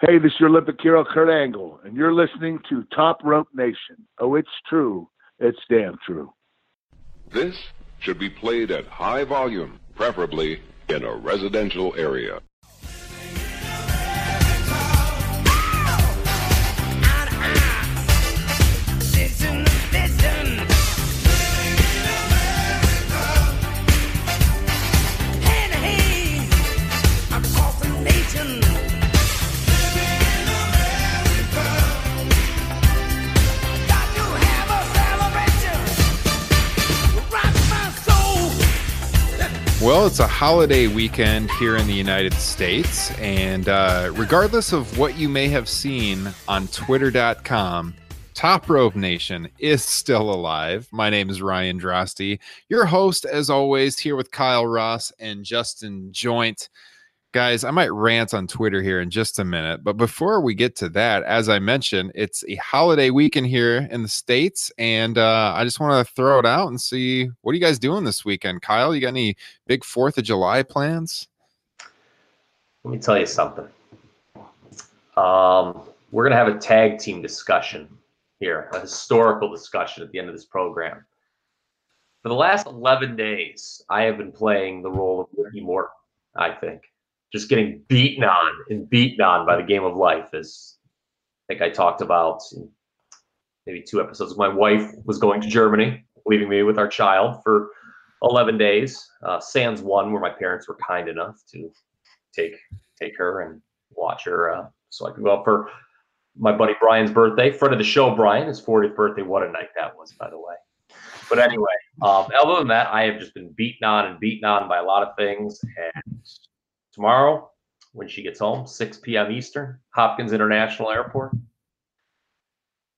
Hey, this is your Olympic hero, Kurt Angle, and you're listening to Top Rope Nation. Oh, it's true. It's damn true. This should be played at high volume, preferably in a residential area. Well, it's a holiday weekend here in the United States, and uh, regardless of what you may have seen on Twitter.com, Top Rope Nation is still alive. My name is Ryan Drosty, your host, as always, here with Kyle Ross and Justin Joint. Guys, I might rant on Twitter here in just a minute, but before we get to that, as I mentioned, it's a holiday weekend here in the States, and uh, I just want to throw it out and see what are you guys doing this weekend? Kyle, you got any big 4th of July plans? Let me tell you something. Um, we're going to have a tag team discussion here, a historical discussion at the end of this program. For the last 11 days, I have been playing the role of Ricky Morton, I think just getting beaten on and beaten on by the game of life as I think I talked about maybe two episodes. My wife was going to Germany, leaving me with our child for 11 days. Uh, Sans one, where my parents were kind enough to take take her and watch her, uh, so I could go up for my buddy Brian's birthday. Friend of the show, Brian, his 40th birthday. What a night that was, by the way. But anyway, um, other than that, I have just been beaten on and beaten on by a lot of things, and tomorrow when she gets home, 6 p.m. Eastern, Hopkins International Airport.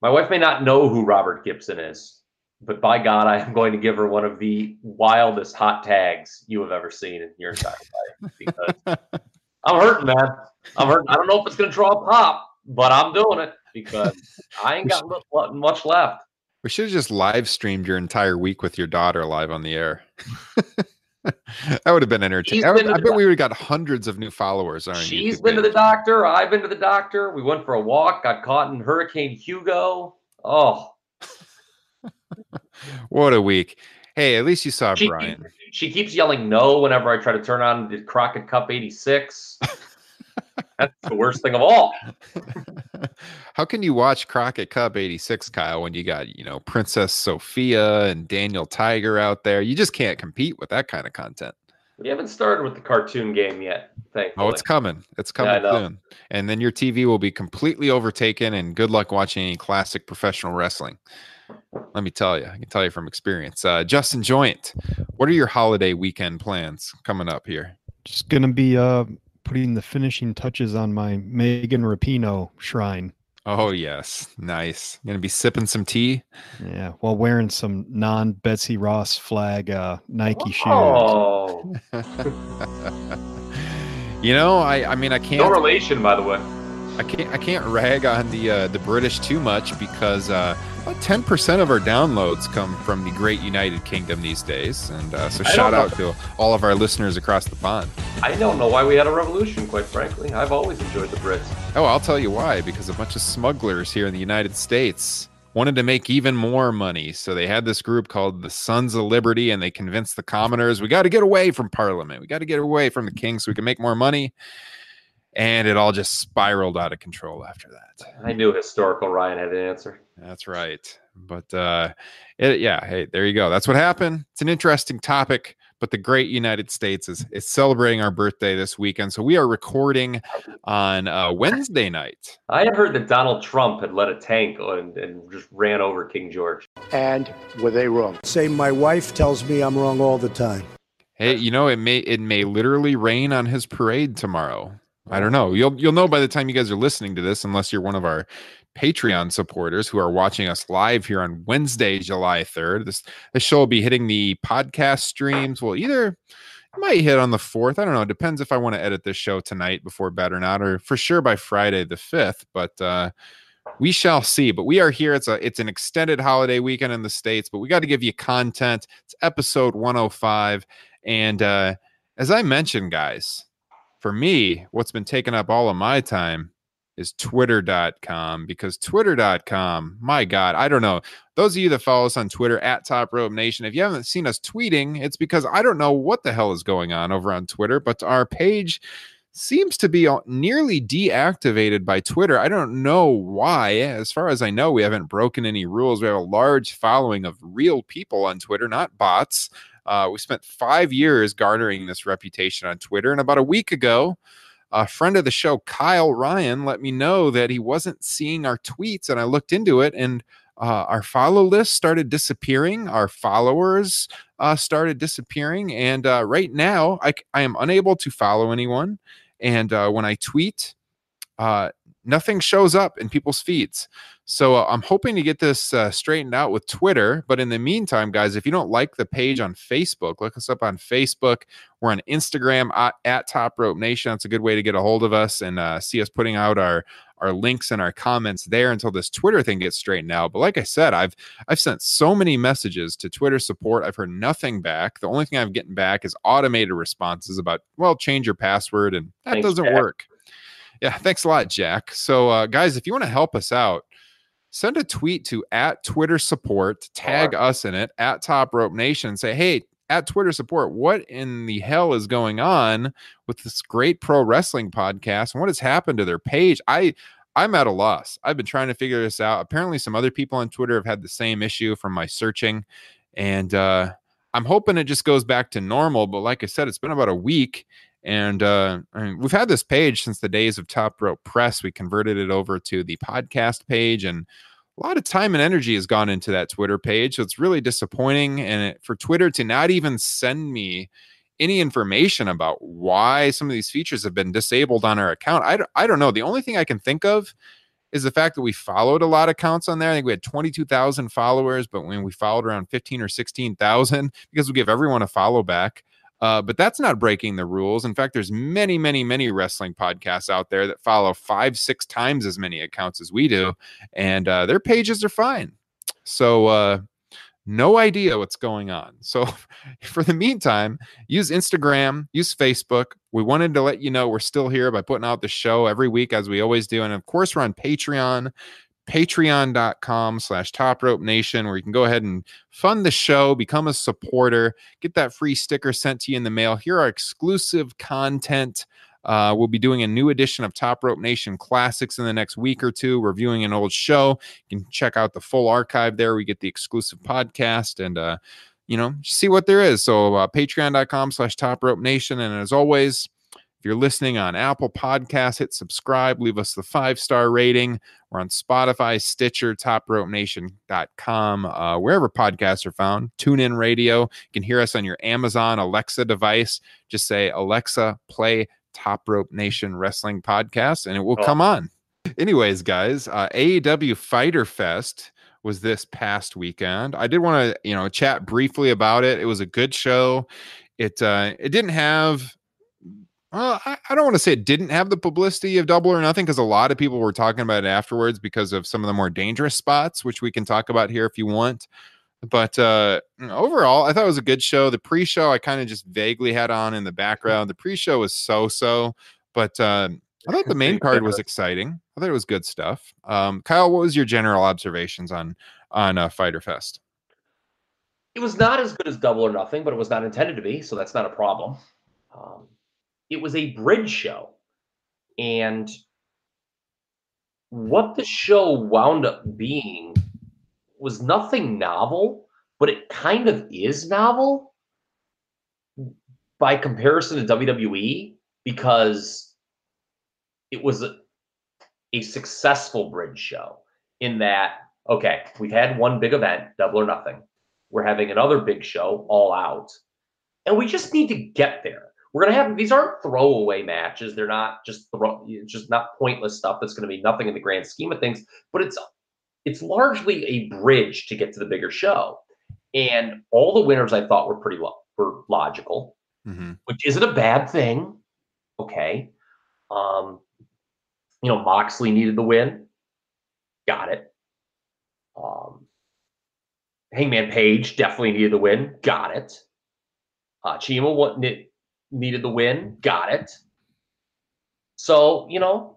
My wife may not know who Robert Gibson is, but by God, I am going to give her one of the wildest hot tags you have ever seen in your entire life because I'm hurting, man. I'm hurting. I don't know if it's going to draw a pop, but I'm doing it because I ain't got much left. We should have just live streamed your entire week with your daughter live on the air. that would have been entertaining. I, I bet we would have got hundreds of new followers. On She's YouTube been page. to the doctor. I've been to the doctor. We went for a walk. Got caught in Hurricane Hugo. Oh, what a week! Hey, at least you saw she, Brian. She keeps yelling no whenever I try to turn on the Crockett Cup '86. That's the worst thing of all. How can you watch Crockett Cup 86, Kyle, when you got, you know, Princess Sophia and Daniel Tiger out there? You just can't compete with that kind of content. We haven't started with the cartoon game yet, thankfully. Oh, it's coming. It's coming yeah, soon. And then your TV will be completely overtaken, and good luck watching any classic professional wrestling. Let me tell you, I can tell you from experience. Uh, Justin Joint, what are your holiday weekend plans coming up here? Just going to be uh, putting the finishing touches on my Megan Rapinoe shrine. Oh yes, nice. Gonna be sipping some tea. Yeah, while wearing some non Betsy Ross flag uh, Nike oh. shoes. you know, I I mean I can't. No relation, by the way. I can't I can't rag on the uh, the British too much because uh, about 10% of our downloads come from the great United Kingdom these days. And uh, so shout out to all of our listeners across the pond. I don't know why we had a revolution, quite frankly. I've always enjoyed the Brits. Oh, I'll tell you why. Because a bunch of smugglers here in the United States wanted to make even more money. So they had this group called the Sons of Liberty, and they convinced the commoners, we got to get away from Parliament. We got to get away from the king so we can make more money and it all just spiraled out of control after that. I knew historical Ryan had an answer. That's right. But uh it, yeah, hey, there you go. That's what happened. It's an interesting topic, but the great United States is is celebrating our birthday this weekend. So we are recording on uh, Wednesday night. I had heard that Donald Trump had led a tank and, and just ran over King George. And were they wrong? Say my wife tells me I'm wrong all the time. Hey, you know it may it may literally rain on his parade tomorrow. I don't know. You'll you'll know by the time you guys are listening to this, unless you're one of our Patreon supporters who are watching us live here on Wednesday, July 3rd. This this show will be hitting the podcast streams. Well, either it might hit on the 4th. I don't know. It depends if I want to edit this show tonight before bed or not, or for sure by Friday the 5th. But uh we shall see. But we are here. It's a it's an extended holiday weekend in the States, but we got to give you content. It's episode 105. And uh as I mentioned, guys, for me, what's been taking up all of my time is twitter.com because twitter.com, my God, I don't know. Those of you that follow us on Twitter at Top Rope Nation, if you haven't seen us tweeting, it's because I don't know what the hell is going on over on Twitter, but our page seems to be nearly deactivated by Twitter. I don't know why. As far as I know, we haven't broken any rules. We have a large following of real people on Twitter, not bots. Uh, we spent five years garnering this reputation on Twitter. And about a week ago, a friend of the show, Kyle Ryan, let me know that he wasn't seeing our tweets. And I looked into it, and uh, our follow list started disappearing. Our followers uh, started disappearing. And uh, right now, I, I am unable to follow anyone. And uh, when I tweet, uh, nothing shows up in people's feeds. So uh, I'm hoping to get this uh, straightened out with Twitter. But in the meantime, guys, if you don't like the page on Facebook, look us up on Facebook. We're on Instagram at, at Top Rope Nation. That's a good way to get a hold of us and uh, see us putting out our our links and our comments there until this Twitter thing gets straightened out. But like I said, I've I've sent so many messages to Twitter support. I've heard nothing back. The only thing I'm getting back is automated responses about, well, change your password, and that Thanks, doesn't Jack. work. Yeah, thanks a lot, Jack. So, uh, guys, if you want to help us out, send a tweet to at Twitter support, tag us in it at Top Rope Nation, and say, hey, at Twitter support, what in the hell is going on with this great pro wrestling podcast and what has happened to their page? I I'm at a loss. I've been trying to figure this out. Apparently, some other people on Twitter have had the same issue from my searching, and uh, I'm hoping it just goes back to normal. But like I said, it's been about a week, and uh, I mean, we've had this page since the days of Top Rope Press. We converted it over to the podcast page, and a lot of time and energy has gone into that Twitter page. So it's really disappointing. And it, for Twitter to not even send me any information about why some of these features have been disabled on our account, I, I don't know. The only thing I can think of is the fact that we followed a lot of accounts on there. I think we had 22,000 followers, but when we followed around 15 or 16,000 because we give everyone a follow back. Uh, but that's not breaking the rules. In fact, there's many, many, many wrestling podcasts out there that follow five, six times as many accounts as we do, and uh, their pages are fine. So, uh, no idea what's going on. So, for the meantime, use Instagram, use Facebook. We wanted to let you know we're still here by putting out the show every week as we always do, and of course, we're on Patreon patreon.com slash top rope nation where you can go ahead and fund the show become a supporter get that free sticker sent to you in the mail here are exclusive content uh, we'll be doing a new edition of Top Rope Nation Classics in the next week or two, reviewing an old show. You can check out the full archive there. We get the exclusive podcast and, uh, you know, see what there is. So, uh, patreon.com slash Top Rope Nation. And as always, if you're listening on Apple Podcasts, hit subscribe, leave us the five star rating. We're on Spotify, Stitcher, TopRopeNation.com, uh, wherever podcasts are found. Tune in radio. You can hear us on your Amazon Alexa device. Just say, Alexa, play Top Rope Nation Wrestling Podcast, and it will oh. come on. Anyways, guys, uh, AEW Fyter Fest was this past weekend. I did want to, you know, chat briefly about it. It was a good show. It uh, it didn't have well, I, I don't want to say it didn't have the publicity of Double or Nothing because a lot of people were talking about it afterwards because of some of the more dangerous spots, which we can talk about here if you want. But uh, overall, I thought it was a good show. The pre-show I kind of just vaguely had on in the background. The pre-show was so-so, but uh, I thought the main card was exciting. I thought it was good stuff. Um, Kyle, what was your general observations on on uh, Fyter Fest? It was not as good as Double or Nothing, but it was not intended to be, so that's not a problem. Um, it was a bridge show. And what the show wound up being was nothing novel, but it kind of is novel by comparison to WWE because it was a, a successful bridge show in that, okay, we've had one big event, double or nothing. We're having another big show, all out, and we just need to get there we're gonna have these aren't throwaway matches. They're not just throw, just not pointless stuff that's gonna be nothing in the grand scheme of things. But it's it's largely a bridge to get to the bigger show. And all the winners I thought were pretty lo- were logical, Mm-hmm. which isn't a bad thing. Okay. Um, you know, Moxley needed the win. Got it. Um, Hangman Page definitely needed the win. Got it. Uh, CIMA needed the win. Got it. So, you know,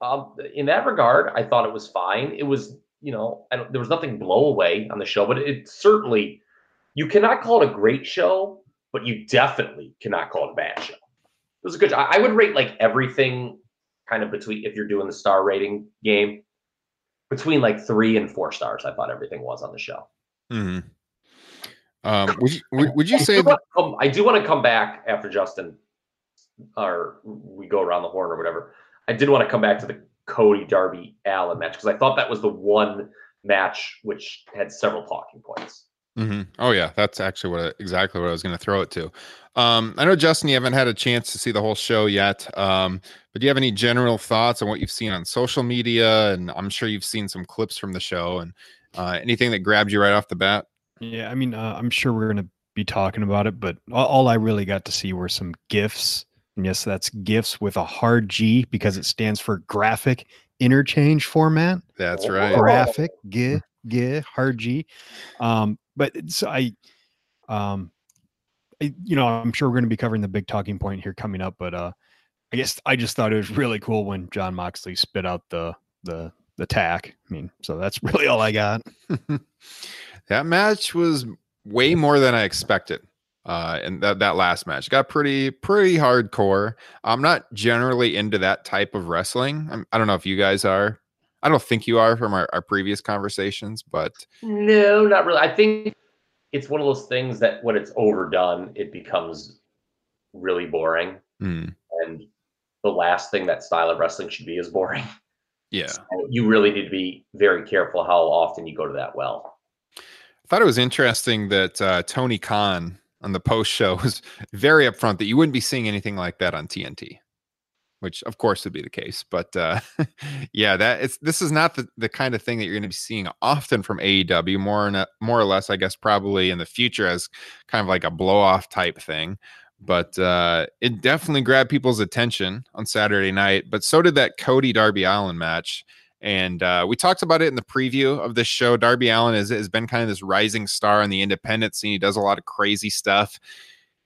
um, in that regard, I thought it was fine. It was, you know, there was nothing blow away on the show, but it certainly, you cannot call it a great show, but you definitely cannot call it a bad show. It was a good. I I would rate like everything kind of between if you're doing the star rating game between like three and four stars. I thought everything was on the show. Mm-hmm. Um, would you would, you I say do, that? come, I do want to come back after Justin, or we go around the horn or whatever. I did want to come back to the Cody Darby Allin match because I thought that was the one match which had several talking points. hmm Oh yeah, that's actually what I- exactly what I was going to throw it to. Um, I know Justin, you haven't had a chance to see the whole show yet, um, but do you have any general thoughts on what you've seen on social media? And I'm sure you've seen some clips from the show and uh, anything that grabbed you right off the bat. Yeah, I mean, uh, I'm sure we're gonna be talking about it, but all, all I really got to see were some gifs. And yes, that's gifs with a hard G because it stands for graphic interchange format. That's Oh. right. Graphic, g, g, hard G. Um, but it's I, um, I, you know, I'm sure we're going to be covering the big talking point here coming up, but uh, I guess I just thought it was really cool when Jon Moxley spit out the the the tack. I mean, so that's really all I got. that match was way more than I expected. Uh, and that that last match got pretty pretty hardcore. I'm not generally into that type of wrestling. I'm, I don't know if you guys are. I don't think you are from our, our previous conversations, but No, not really. I think it's one of those things that when it's overdone, it becomes really boring. mm, And the last thing that style of wrestling should be is boring. yeah. So you really need to be very careful how often you go to that well. I thought it was interesting that uh, Tony Khan on the post show was very upfront that you wouldn't be seeing anything like that on TNT, which of course would be the case. But uh, yeah, that it's this is not the, the kind of thing that you're going to be seeing often from AEW. More and more or less, I guess, probably in the future as kind of like a blow off type thing. But uh, it definitely grabbed people's attention on Saturday night. But so did that Cody Darby Allin match. And uh, we talked about it in the preview of this show. Darby Allin has, has been kind of this rising star in the independent scene. He does a lot of crazy stuff.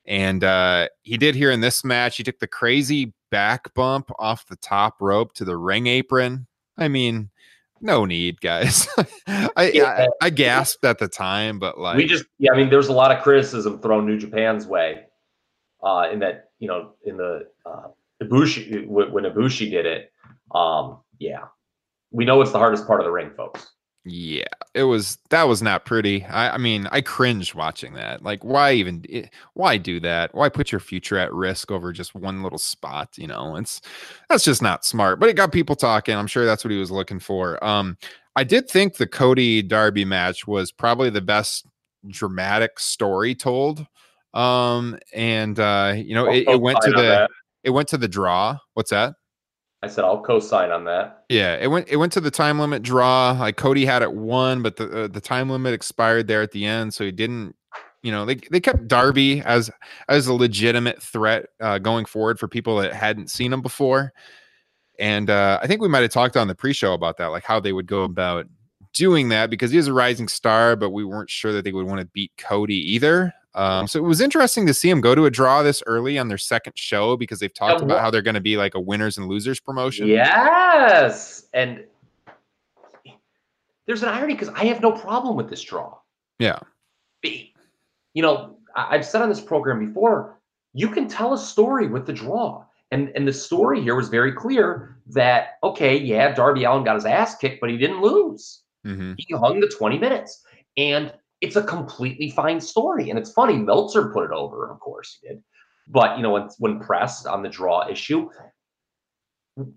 And uh, he did here in this match. He took the crazy back bump off the top rope to the ring apron. I mean, no need, guys. I, Yeah. I I gasped at the time, but like we just, yeah, I mean, there's a lot of criticism thrown New Japan's way uh, in that, you know, in the uh, Ibushi, when Ibushi did it. Um, yeah, we know it's the hardest part of the ring, folks. Yeah, it was that was not pretty. I, I mean, I cringed watching that. Like, why even? Why do that? Why put your future at risk over just one little spot? You know, it's that's just not smart. But it got people talking. I'm sure that's what he was looking for. Um, I did think the Cody Darby match was probably the best dramatic story told. Um, and uh, you know, it, it went to the it went to the draw. What's that? I said I'll co-sign on that. Yeah, it went it went to the time limit draw. Like Cody had it won, but the uh, the time limit expired there at the end, so he didn't. You know, they they kept Darby as as a legitimate threat uh, going forward for people that hadn't seen him before. And uh, I think we might have talked on the pre-show about that, like how they would go about doing that because he is a rising star, but we weren't sure that they would want to beat Cody either. Um, so it was interesting to see them go to a draw this early on their second show because they've talked about how they're going to be like a winners and losers promotion. Yes, and there's an irony because I have no problem with this draw. Yeah. You know, I've said on this program before, you can tell a story with the draw. And and the story here was very clear that okay, yeah, Darby Allin got his ass kicked, but he didn't lose. hmm He hung the 20 minutes. And it's a completely fine story. And it's funny, Meltzer put it over, of course he did. But you know, when when pressed on the draw issue,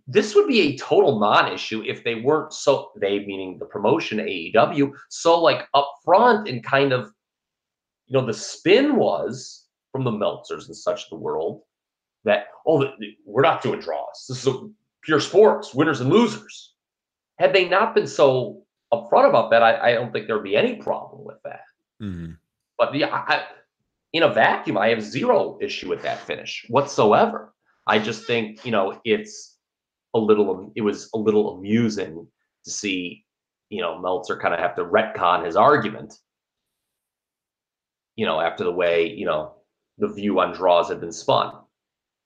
this would be a total non-issue if they weren't so they meaning the promotion AEW so like upfront and kind of you know the spin was from the Meltzers and such the world that, oh, we're not doing draws. This is a pure sports, winners and losers. Had they not been so upfront about that, I, I don't think there would be any problem with that. Mm-hmm. But yeah, I, in a vacuum, I have zero issue with that finish whatsoever. I just think you know it's a little it was a little amusing to see you know Meltzer kind of have to retcon his argument. You know, after the way you know the view on draws had been spun.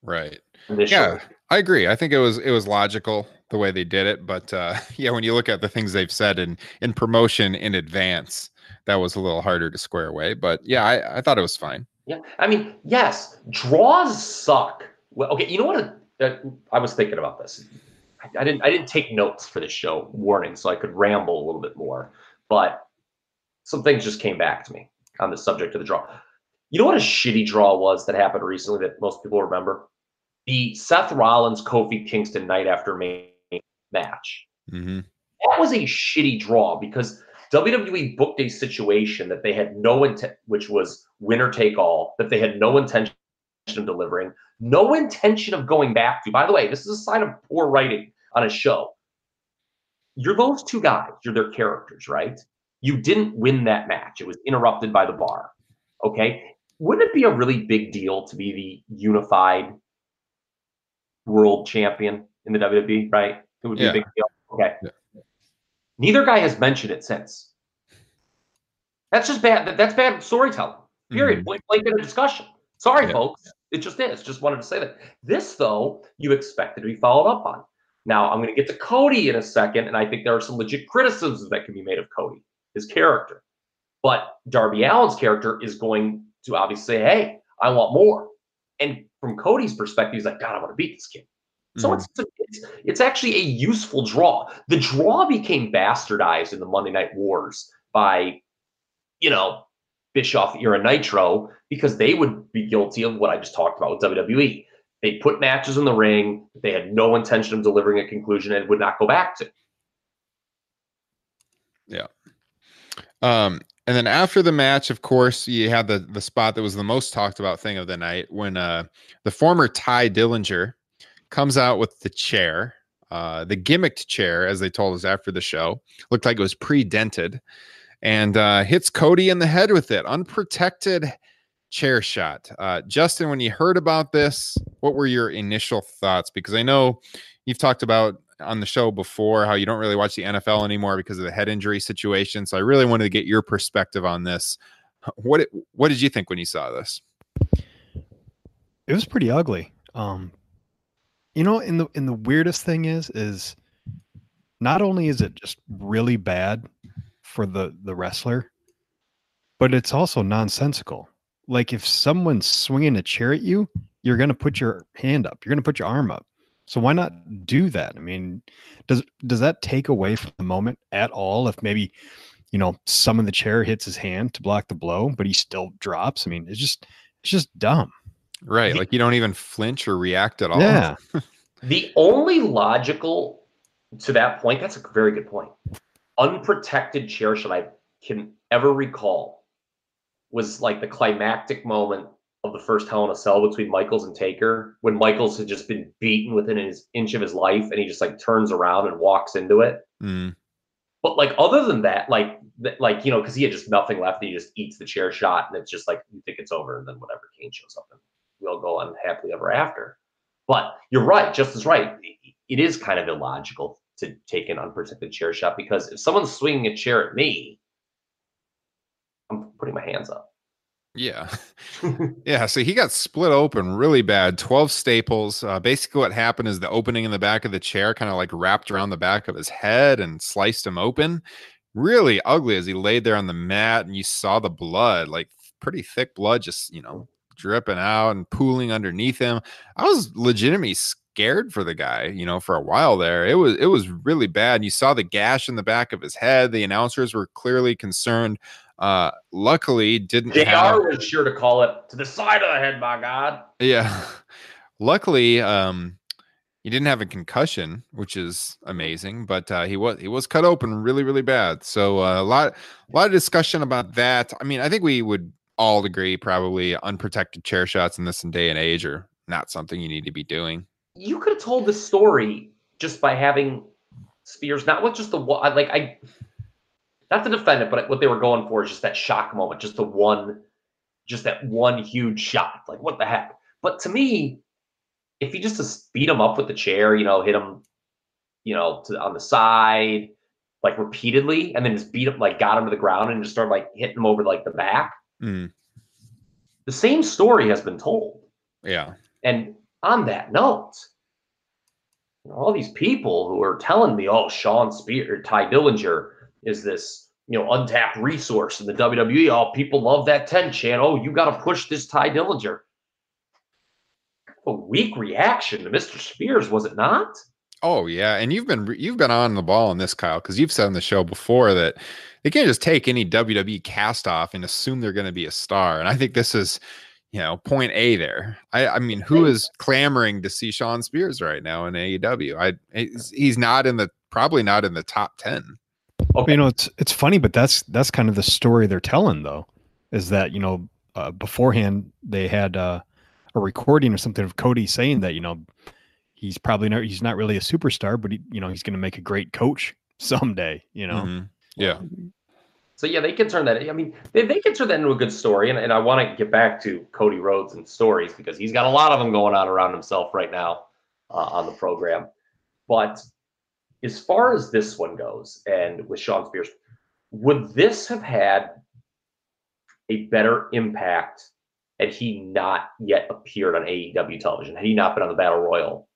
Right. Initially. Yeah, I agree. I think it was it was logical the way they did it, but uh, yeah, when you look at the things they've said in in promotion in advance, that was a little harder to square away. But yeah, I, I thought it was fine. Yeah, I mean, yes, draws suck. Well, okay, you know what? Uh, I was thinking about this. I, I, didn't. I didn't take notes for this show. Warning, so I could ramble a little bit more. But some things just came back to me on the subject of the draw. You know what a shitty draw was that happened recently that most people remember? The Seth Rollins Kofi Kingston night after May match. Mm-hmm. That was a shitty draw because WWE booked a situation that they had no intent, which was winner take all, that they had no intention of delivering, no intention of going back to. By the way, this is a sign of poor writing on a show. You're those two guys, you're their characters, right? You didn't win that match. It was interrupted by the bar. Okay. Wouldn't it be a really big deal to be the unified world champion in the WWE, right? It would be Yeah. a big deal. Okay. Yeah. Neither guy has mentioned it since. That's just bad. That's bad storytelling. Mm-hmm. Period. Blank, blank in a discussion. Sorry, Yeah. folks. It just is. Just wanted to say that. This, though, you expected to be followed up on. Now, I'm going to get to Cody in a second, and I think there are some legit criticisms that can be made of Cody, his character. But Darby Allin's character is going to obviously say, hey, I want more. And from Cody's perspective, he's like, God, I want to beat this kid. So Mhm. it's, it's it's actually a useful draw. The draw became bastardized in the Monday Night Wars by, you know, Bischoff era Nitro because they would be guilty of what I just talked about with WWE. They put matches in the ring that they had no intention of delivering a conclusion and would not go back to. Yeah. Um, and then after the match, of course, you had the the spot that was the most talked about thing of the night when uh the former Tye Dillinger comes out with the chair, uh the gimmicked chair, as they told us after the show, looked like it was pre-dented, and uh hits Cody in the head with it, unprotected chair shot. Uh Justin, when you heard about this, what were your initial thoughts? Because I know you've talked about on the show before how you don't really watch the NFL anymore because of the head injury situation. So I really wanted to get your perspective on this. What what did you think when you saw this? it was pretty ugly. Um, you know, and the and the weirdest thing is, is not only is it just really bad for the the wrestler, but it's also nonsensical. Like if someone's swinging a chair at you, you're gonna put your hand up. You're gonna put your arm up. So why not do that? I mean, does does that take away from the moment at all? If maybe you know some of the chair hits his hand to block the blow, but he still drops. I mean, it's just it's just dumb. Right, like you don't even flinch or react at all. Yeah. The only logical to that point, that's a very good point. Unprotected chair shot I can ever recall was like the climactic moment of the first Hell in a Cell between Michaels and Taker when Michaels had just been beaten within his inch of his life and he just like turns around and walks into it. Mm, But like other than that, like th- like you know, because he had just nothing left, and he just eats the chair shot, and it's just like you think it's over, and then whatever Kane shows up, and we'll go on happily ever after. But you're right, just as right. It- is kind of illogical to take an unprotected chair shot because if someone's swinging a chair at me, I'm putting my hands up. yeah, yeah. So he got split open really bad. Twelve staples. Uh, basically, what happened is the opening in the back of the chair kind of like wrapped around the back of his head and sliced him open. Really ugly as he laid there on the mat, and you saw the blood, like pretty thick blood, just you know dripping out and pooling underneath him. I was legitimately scared for the guy, you know, for a while there. It was it was really bad. You saw the gash in the back of his head. The announcers were clearly concerned. Uh luckily didn't have, JR was sure to call it to the side of the head, my God. yeah. Luckily, um he didn't have a concussion, which is amazing, but uh, he was he was cut open really really bad. So uh, a lot a lot of discussion about that. I mean, I think we would all agree probably unprotected chair shots in this day and age are not something you need to be doing. You could have told the story just by having Spears, not with just the one, like I, not to defend it, but what they were going for is just that shock moment, just the one, just that one huge shot. Like, what the heck? But to me, if you just beat him up with the chair, you know, hit him, you know, to, on the side, like repeatedly, and then just beat him, like got him to the ground and just started like hitting him over like the back. Mm. The same story has been told. Yeah. And on that note, all these people who are telling me, oh, Shawn Spear, Tye Dillinger is this, you know, untapped resource in the WWE. Oh, people love that 10 channel. Oh, you got to push this Tye Dillinger. A weak reaction to Mr. Spears, was it not? Oh yeah, and you've been you've been on the ball on this, Kyle, because you've said on the show before that they can't just take any WWE cast off and assume they're going to be a star. And I think this is, you know, point A there. I, I mean, who is clamoring to see Shawn Spears right now in AEW? I he's not in the probably not in the top ten. Okay. You know, it's it's funny, but that's that's kind of the story they're telling, though, is that you know uh, beforehand they had uh, a recording or something of Cody saying that you know he's probably not he's not really a superstar, but he, you know he's going to make a great coach someday. You know, mm-hmm. Yeah. So yeah, they can turn that. I mean, they, they can turn that into a good story, and, and I want to get back to Cody Rhodes and stories because he's got a lot of them going on around himself right now uh, on the program. But as far as this one goes, and with Shawn Spears, would this have had a better impact had he not yet appeared on AEW television? Had he not been on the Battle Royal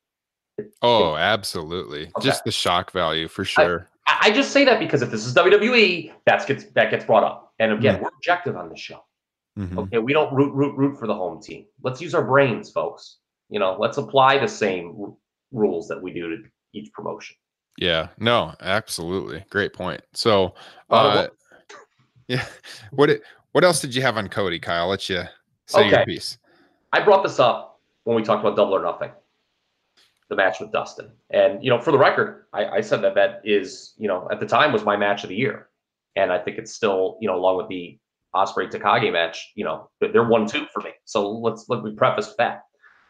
Oh, absolutely. Okay. Just the shock value for sure. I, just say that because if this is WWE, that's gets that gets brought up. And again, mm-hmm. we're objective on the show. Mm-hmm. Okay, we don't root root root for the home team. Let's use our brains, folks. You know, let's apply the same r- rules that we do to each promotion. Yeah, no, absolutely. Great point. So, uh, yeah, what what else did you have on Cody, Kyle? Let you say okay. your piece. I brought this up when we talked about double or nothing the match with Dustin. And, you know, for the record, I, I, said that that is, you know, at the time was my match of the year. And I think it's still, you know, along with the Ospreay Takagi match, you know, they're one two for me. So let's let me preface that.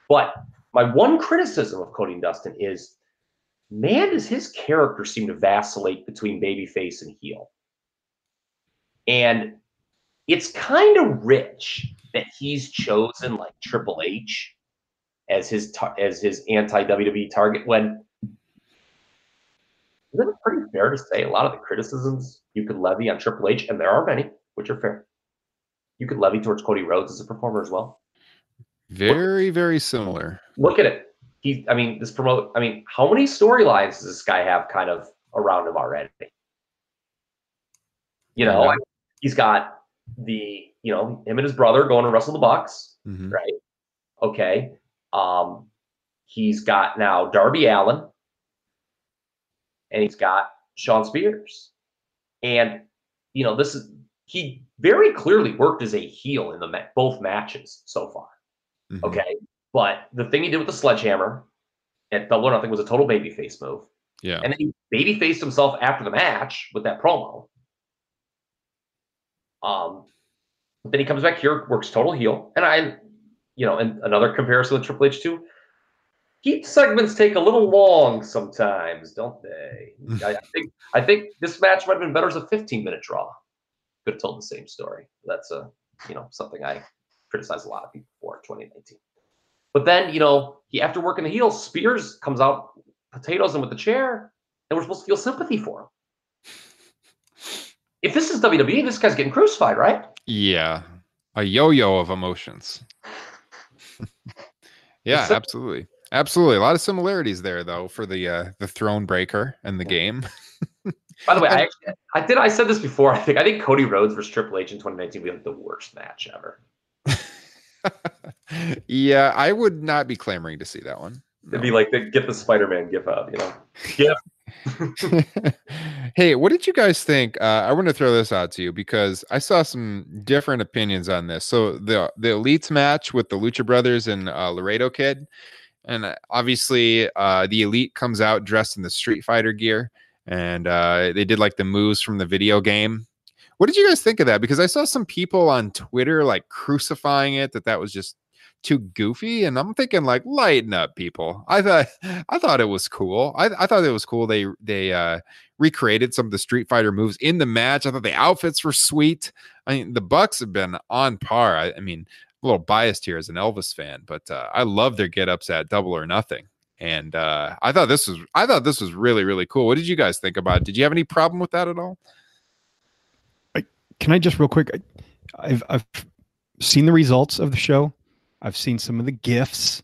But my one criticism of Cody and Dustin is, man, does his character seem to vacillate between babyface and heel. And it's kind of rich that he's chosen like Triple H as his tar- as his anti WWE target when isn't it pretty fair to say a lot of the criticisms you could levy on Triple H, and there are many, which are fair, you could levy towards Cody Rhodes as a performer as well. Very, very similar. Look at it. He, I mean, this promote. I mean, how many storylines does this guy have kind of around him already? You know, yeah. he's got the, you know, him and his brother going to wrestle the Bucks, mm-hmm. right? Okay. Um, he's got now Darby Allin, and he's got Shawn Spears, and you know this is he very clearly worked as a heel in the ma- both matches so far. Mm-hmm. Okay, but the thing he did with the sledgehammer at Double or Nothing was a total babyface move. Yeah, and then he babyfaced himself after the match with that promo. Um, then he comes back here, works total heel, and I you know, and another comparison with Triple H too. Heat segments take a little long sometimes, don't they? I, I, think I think this match might have been better as a 15 minute draw. Could have told the same story. That's a you know something I criticize a lot of people for 2019. But then you know he after working the heel, Spears comes out, potatoes him with the chair, and we're supposed to feel sympathy for him. If this is WWE, this guy's getting crucified, right? Yeah, a yo-yo of emotions. Yeah, absolutely. Absolutely. A lot of similarities there though for the uh the throne breaker and the game. By the way, I I did I said this before. I think I think Cody Rhodes versus Triple H in 2019 would be like the worst match ever. yeah, I would not be clamoring to see that one. No. It'd be like the, get the Spider-Man gif out, you know. Yeah. hey, what did you guys think? Uh, I want to throw this out to you because I saw some different opinions on this. So the the elites match with the Lucha Brothers and uh, Laredo Kid, and uh, obviously uh, the elite comes out dressed in the Street Fighter gear, and uh, they did like the moves from the video game. What did you guys think of that? Because I saw some people on Twitter like crucifying it that that was just too goofy, and I'm thinking like lighten up, people. I thought I thought it was cool. I, I thought it was cool. They they uh, recreated some of the Street Fighter moves in the match. I thought the outfits were sweet. I mean, the Bucks have been on par. I, I mean, a little biased here as an Elvis fan, but uh, I love their get ups at Double or Nothing. And uh, I thought this was I thought this was really really cool. What did you guys think about it? Did you have any problem with that at all? Can I just real quick? I've I've seen the results of the show. I've seen some of the gifts.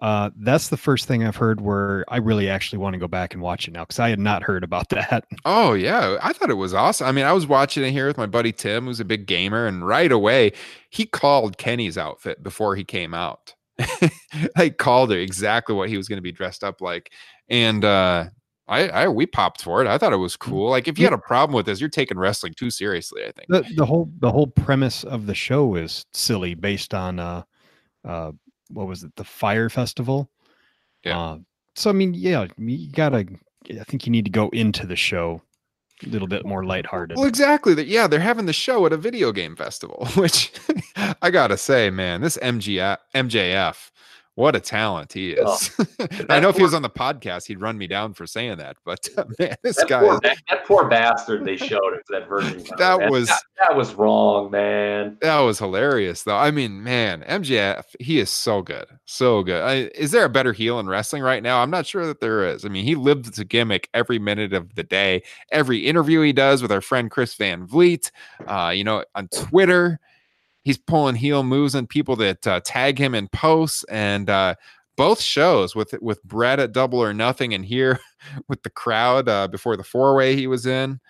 Uh, that's the first thing I've heard where I really actually want to go back and watch it now because I had not heard about that. Oh yeah, I thought it was awesome. I mean, I was watching it here with my buddy Tim, who's a big gamer, and right away he called Kenny's outfit before he came out. I called it exactly what he was going to be dressed up like, and uh, I, I we popped for it. I thought it was cool. Like if you had a problem with this, you're taking wrestling too seriously. I think the, the whole the whole premise of the show is silly, based on uh, uh, what was it, the Fyre Festival? Yeah. Uh, so I mean, yeah, you gotta. I think you need to go into the show a little bit more lighthearted. Well, exactly. That yeah, they're having the show at a video game festival, which I gotta say, man, this MGF, MJF, what a talent he is. Oh, I know if he was on the podcast, he'd run me down for saying that, but uh, man, this That guy. Poor, that, that poor bastard they showed it that version. That man. was- that, that was wrong, man. that was hilarious, though. I mean, man, MJF, he is so good, so good. I, is there a better heel in wrestling right now? I'm not sure that there is. I mean, he lives the gimmick every minute of the day. Every interview he does with our friend Chris Van Vliet, uh, you know, on Twitter, he's pulling heel moves on people that uh, tag him in posts and. uh both shows with with Brett at Double or Nothing and here with the crowd uh, before the four way he was in,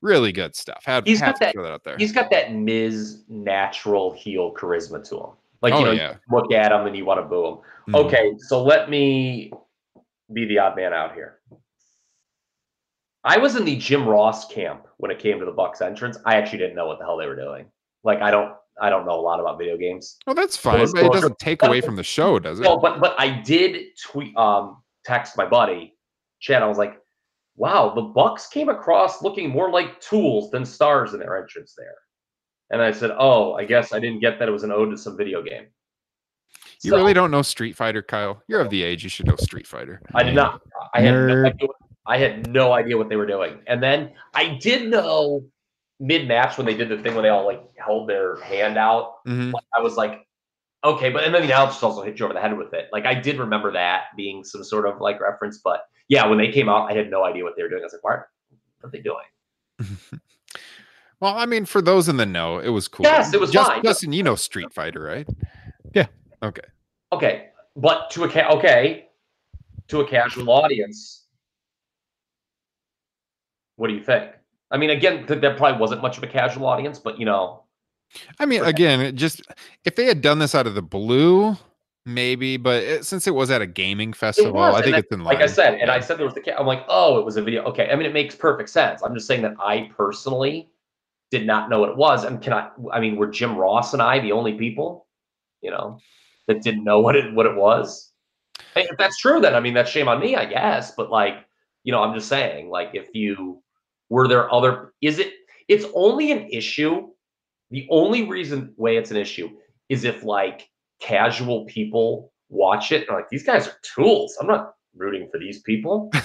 really good stuff. Had, He's got to that- throw that out there. He's got that Miz natural heel charisma to him. Like Oh, you know, yeah. you look at him and you want to boo him. Mhm. Okay, so let me be the odd man out here. I was in the Jim Ross camp when it came to the Bucks entrance. I actually didn't know what the hell they were doing. Like I don't I don't know a lot about video games. Well, that's fine, was but it doesn't take away from the show, does it? No, but but I did tweet um text my buddy, Chad. I was like, wow, the Bucks came across looking more like tools than stars in their entrance there. And I said, Oh, I guess I didn't get that it was an ode to some video game. You So, really don't know Street Fighter, Kyle. You're of the age you should know Street Fighter. I did not. I had, no idea, I had no idea what they were doing. And then I did know mid match when they did the thing where they all like held their hand out. Mhm. I was like, okay, but and then the announcers also hit you over the head with it. Like I did remember that being some sort of like reference, but yeah, when they came out, I had no idea what they were doing. I was like, what, what are they doing? Well, I mean, for those in the know, it was cool. Yes, it was Just, fine. Justin, you know Street Fighter, right? Yeah. Okay. Okay, but to a ca- okay, to a casual audience, what do you think? I mean, again, th- that probably wasn't much of a casual audience, but you know, I mean, again, it just if they had done this out of the blue, maybe. But it, since it was at a gaming festival, was, I think it's in line. like I said, and I said there was the. I'm like, oh, it was a video. Okay, I mean, it makes perfect sense. I'm just saying that I personally did not know what it was, and can I? I mean, were Jim Ross and I the only people, you know, that didn't know what it what it was? Hey, if that's true, then I mean, that's shame on me, I guess. But like, you know, I'm just saying, like, if you were there other, is it? It's only an issue. The only reason way it's an issue is if like casual people watch it and like these guys are tools. I'm not rooting for these people.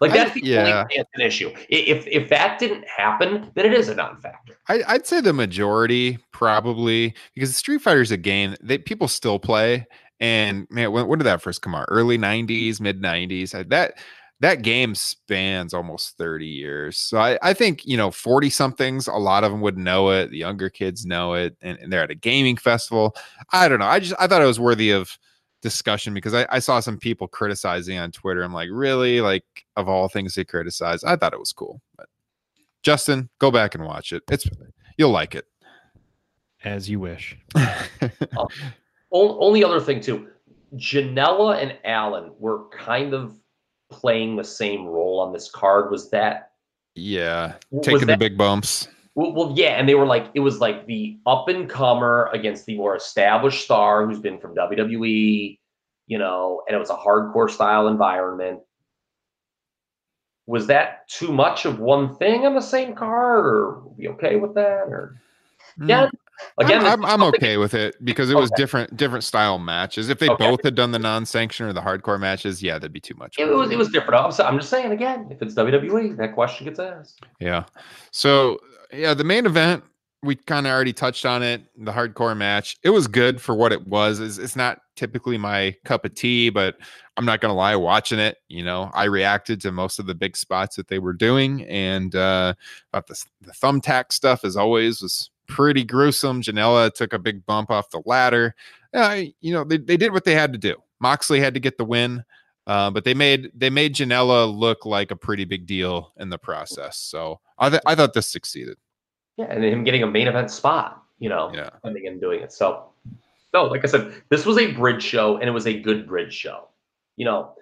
Like I- that's the yeah. only way it's an issue. If if that didn't happen, then it is a non-factor. I, I'd say the majority probably because Street Fighter is a game that people still play. And man, when, when did that first come out? Early '90s, mid '90s. That that game spans almost 30 years. So I, I think you know 40 somethings. A lot of them would know it. The younger kids know it, and, and they're at a gaming festival. I don't know. I just I thought it was worthy of discussion because I, I saw some people criticizing on Twitter. I'm like, really? Like of all things to criticize, I thought it was cool. But Justin, go back and watch it. It's you'll like it. As you wish. Uh, o- only other thing too, Janella and Allen were kind of playing the same role on this card. Was that yeah, taking the big bumps. Well, well, yeah, and they were like, it was like the up and comer against the more established star who's been from WWE, you know, and it was a hardcore style environment. was that too much of one thing on the same card, or we okay with that? Or hmm. yeah, again, I'm, I'm, I'm okay with it because it was Okay. different different style matches. If they Okay. both had done the non-sanction or the hardcore matches, yeah, that'd be too much. It was it was different. I'm, just saying again, if it's WWE, that question gets asked. Yeah. So yeah, the main event we kind of already touched on it. The hardcore match, it was good for what it was. It's, it's not typically my cup of tea, but I'm not gonna lie, watching it, you know, I reacted to most of the big spots that they were doing, and uh, about the the thumbtack stuff as always was pretty gruesome. Janela took a big bump off the ladder. Uh, you know, they, they did what they had to do. Moxley had to get the win. Uh, but they made they made Janela look like a pretty big deal in the process. So I th- I thought this succeeded. Yeah, and him getting a main event spot, you know, Yeah. coming and doing it. So, no, like I said, this was a bridge show, and it was a good bridge show. You know,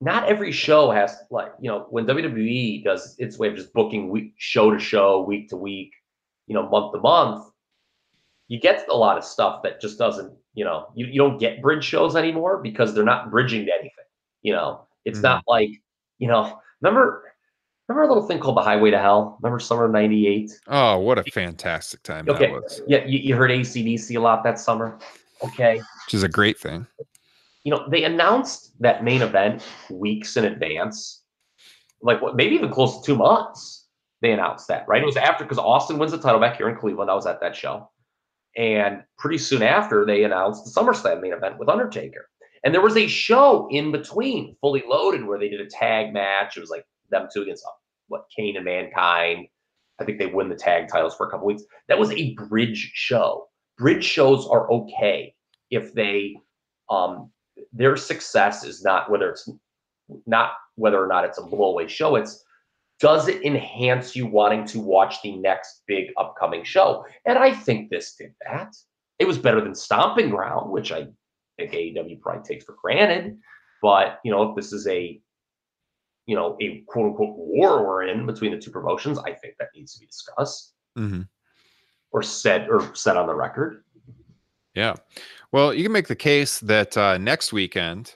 not every show has like you know when WWE does its way of just booking week show to show, week to week, you know, month to month. You get a lot of stuff that just doesn't, you know, you, you don't get bridge shows anymore because they're not bridging to anything. You know, it's Mhm. not like, you know, remember remember a little thing called the Highway to Hell? Remember summer of '98? Oh, what a fantastic time Okay. that was, Yeah, you, you heard ACDC a lot that summer. Okay. which is a great thing. You know, they announced that main event weeks in advance. Like what maybe even close to two months. They announced that, right? It was after because Austin wins the title back here in Cleveland. I was at that show. And pretty soon after, they announced the SummerSlam main event with Undertaker. And there was a show in between, fully loaded, where they did a tag match. It was like them two against uh, what Kane and Mankind. I think they win the tag titles for a couple weeks. That was a bridge show. Bridge shows are okay if they um their success is not whether it's not whether or not it's a blowaway show. It's does it enhance you wanting to watch the next big upcoming show? And I think this did that. It was better than Stomping Ground, which I think AEW probably takes for granted. But you know, if this is a you know a quote unquote war we're in between the two promotions, I think that needs to be discussed hmm or said or set on the record. Yeah. Well, you can make the case that uh, next weekend,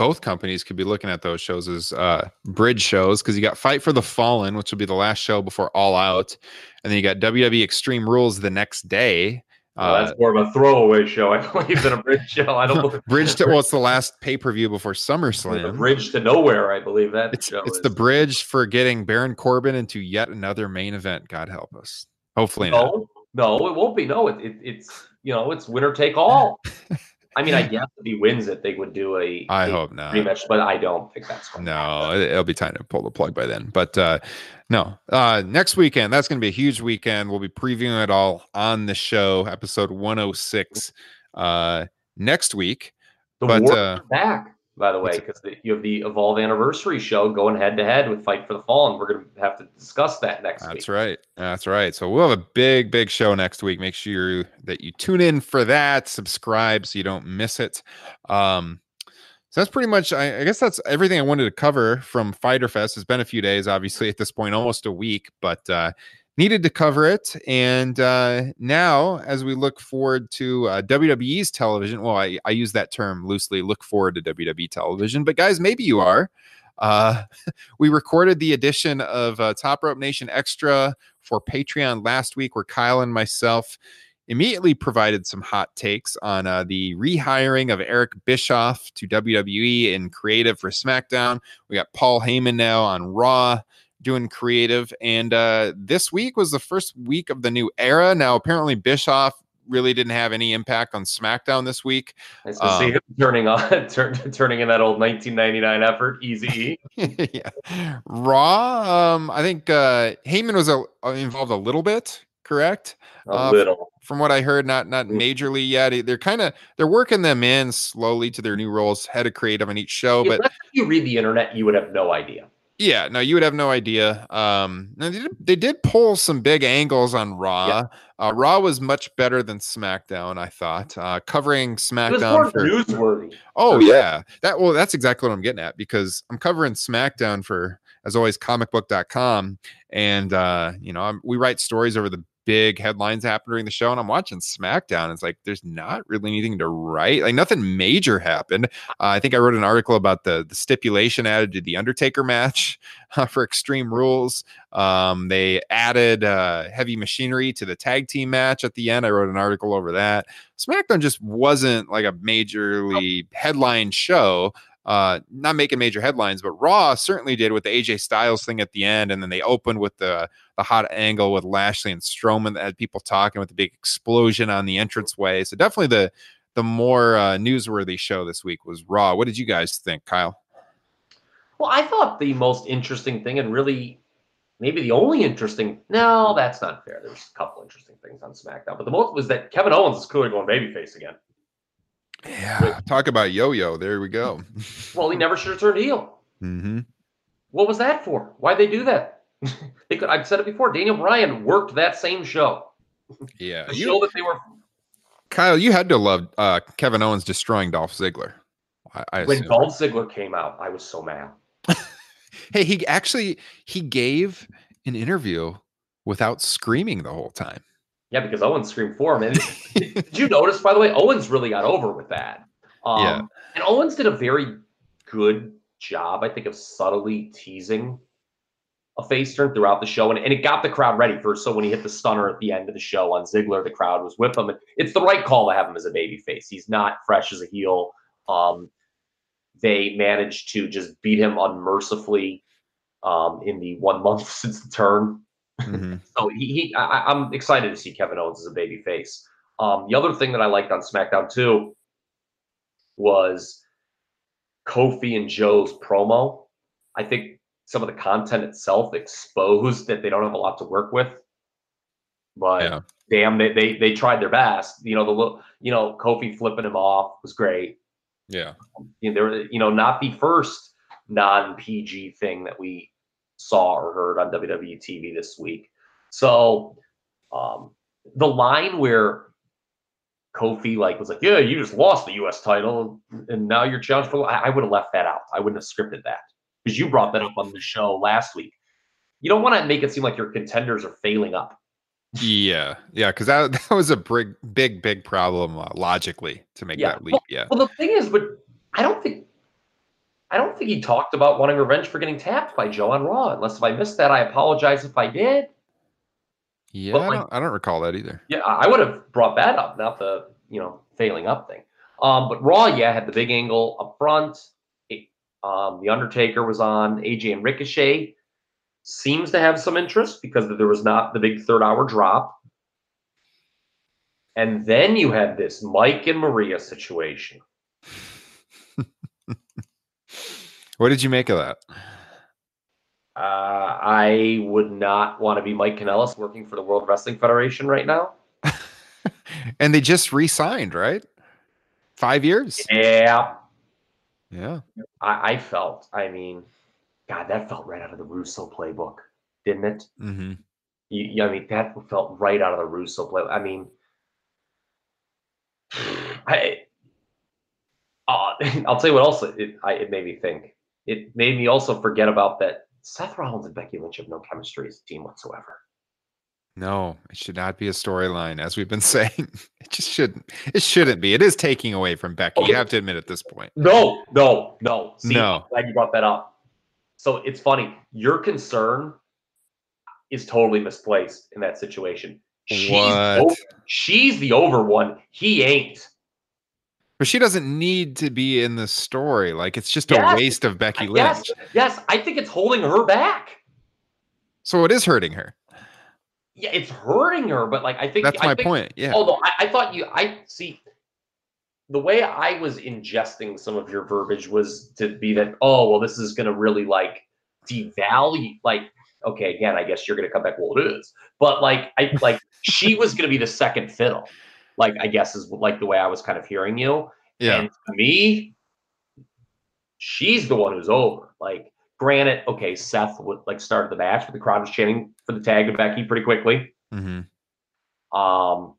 both companies could be looking at those shows as uh, bridge shows because you got Fight for the Fallen, which will be the last show before All Out, and then you got WWE Extreme Rules the next day. Well, Uh, that's more of a throwaway show, I believe, than a bridge show. I don't bridge to well, it's the last pay per view before the SummerSlam. bridge to nowhere. I believe that It's show it's the bridge for getting Baron Corbin into yet another main event. God help us. Hopefully not. No, no, it won't be. No, it, it, it's you know, it's winner take all. I mean, I guess if he wins it, they would do a, I a hope not. rematch, but I don't think that's going No, it- it'll be time to pull the plug by then. But uh no, uh next weekend, that's gonna be a huge weekend. We'll be previewing it all on the show, episode 106 uh next week. The but, war uh, back, by the way, because you have the Evolve anniversary show going head to head with Fight for the Fallen. We're going to have to discuss that next week. That's week. right. That's right. So we'll have a big, big show next week. Make sure that you tune in for that, subscribe so you don't miss it. Um so that's pretty much I, I guess that's everything I wanted to cover from Fyter Fest. It's been a few days, obviously, at this point, almost a week, but uh needed to cover it. And uh now as we look forward to uh, WWE's television, well, I, I use that term loosely, look forward to WWE television, but guys, maybe you are. Uh we recorded the edition of uh, Top Rope Nation Extra for Patreon last week, where Kyle and myself immediately provided some hot takes on uh, the rehiring of Eric Bischoff to WWE in creative for SmackDown. We got Paul Heyman now on Raw doing creative, and uh, this week was the first week of the new era. Now, apparently, Bischoff really didn't have any impact on SmackDown this week. Nice to see Um, him turning on, turn, turning in that old 1999 effort, Easy yeah. Raw, um, I think uh, Heyman was a, uh, involved a little bit, correct? A Uh, little. From what I heard, not not Mm. majorly yet. They're kind of they're working them in slowly to their new roles, head of creative on each show. But Unless you read the internet, you would have no idea. Yeah, no, you would have no idea. Um, they did, they did pull some big angles on Raw. Uh, Raw was much better than SmackDown, I thought. Uh, covering SmackDown for newsworthy. Oh yeah. That well that's exactly what I'm getting at because I'm covering SmackDown for as always comicbook.com and uh you know I'm, we write stories over the big headlines happen during the show. And I'm watching SmackDown. It's like there's not really anything to write. Like nothing major happened. Uh, I think I wrote an article about the the stipulation added to the Undertaker match uh, for Extreme Rules. Um, they added uh, heavy machinery to the tag team match at the end. I wrote an article over that. SmackDown just wasn't like a majorly headline show uh, not making major headlines, but Raw certainly did with the AJ Styles thing at the end, and then they opened with the the hot angle with Lashley and Strowman that had people talking with the big explosion on the entranceway. So definitely the the more uh, newsworthy show this week was Raw. What did you guys think, Kyle? Well, I thought the most interesting thing, and really maybe the only interesting. No, that's not fair. There's a couple interesting things on SmackDown, but the most was that Kevin Owens is clearly going babyface again. Yeah, talk about yo-yo. There we go. well, he never should have turned heel. Mm-hmm. What was that for? Why'd they do that? they could, I've said it before. Daniel Bryan worked that same show. Yeah, the you, show that they were. Kyle, you had to love uh, Kevin Owens destroying Dolph Ziggler. I, I when Dolph Ziggler came out, I was so mad. hey, he actually he gave an interview without screaming the whole time. Yeah, because Owens screamed for him. And did you notice, by the way, Owens really got over with that. Um, yeah. And Owens did a very good job, I think, of subtly teasing a face turn throughout the show. And, and it got the crowd ready for so when he hit the stunner at the end of the show on Ziggler, the crowd was with him. And it's the right call to have him as a baby face. He's not fresh as a heel. Um, they managed to just beat him unmercifully um, in the one month since the turn. Mm-hmm. so he, he I, am excited to see Kevin Owens as a baby face. Um, the other thing that I liked on SmackDown too was Kofi and Joe's promo. I think some of the content itself exposed that they don't have a lot to work with. But yeah. damn, they, they they tried their best. You know, the little, you know, Kofi flipping him off was great. Yeah. You know, there you know, not the first non PG thing that we saw or heard on WWE TV this week. So um, the line where Kofi like was like, "Yeah, you just lost the U.S. title, and now you're challenged for," I, I would have left that out. I wouldn't have scripted that because you brought that up on the show last week. You don't want to make it seem like your contenders are failing up. Yeah, yeah, because that that was a big, big, big problem uh, logically to make yeah. that leap. Well, yeah. Well, the thing is, but I don't think I don't think he talked about wanting revenge for getting tapped by Joe on Raw. Unless if I missed that, I apologize if I did. Yeah, I, don't, I, don't, recall that either. Yeah, I would have brought that up, not the you know failing up thing. Um, but Raw, yeah, had the big angle up front. It, um, the Undertaker was on. AJ and Ricochet seems to have some interest because there was not the big third hour drop. And then you had this Mike and Maria situation. What did you make of that? Uh, I would not want to be Mike Kanellis working for the World Wrestling Federation right now. and they just re-signed, right? Five years. Yeah. Yeah. I, I, felt. I mean, God, that felt right out of the Russo playbook, didn't it? Mm-hmm. You, I mean, that felt right out of the Russo play. I mean, I. Uh, I'll tell you what else it, I, it made me think it made me also forget about that Seth Rollins and Becky Lynch have no chemistry as a team whatsoever. No, it should not be a storyline, as we've been saying. It just shouldn't. It shouldn't be. It is taking away from Becky. Okay. You have to admit at this point. No, no, no. See, no. I'm glad you brought that up. So it's funny. Your concern is totally misplaced in that situation. She's what? Over, she's the over one. He ain't. But she doesn't need to be in the story. Like it's just yes. a waste of Becky Lynch. Yes, yes, I think it's holding her back. So it is hurting her. Yeah, it's hurting her, but like I think that's I my think, point. Yeah. Although I, I thought you, I see the way I was ingesting some of your verbiage was to be that, oh, well, this is going to really like devalue, like, okay, again, I guess you're going to come back. Well, it is, but like, I like she was going to be the second fiddle like I guess is like the way I was kind of hearing you. Yeah. And to me, she's the one who's over. Like, granted, okay, Seth would like started the match, but the crowd was chanting for the tag to Becky pretty quickly. Mm-hmm. Um,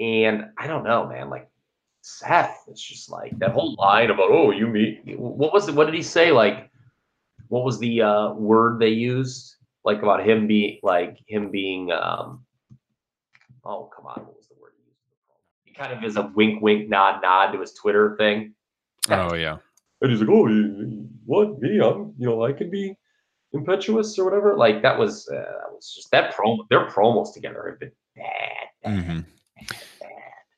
and I don't know, man. Like Seth, it's just like that whole line about oh, you meet. What was it? What did he say? Like, what was the uh, word they used? like about him being like him being um oh come on, what was the word he used? He kind of is a wink wink nod nod to his Twitter thing. Oh yeah. And he's like, Oh what? Me? I'm you know, I can be impetuous or whatever. Like that was uh, that was just that promo their promos together have been bad. bad, Mhm. bad, bad.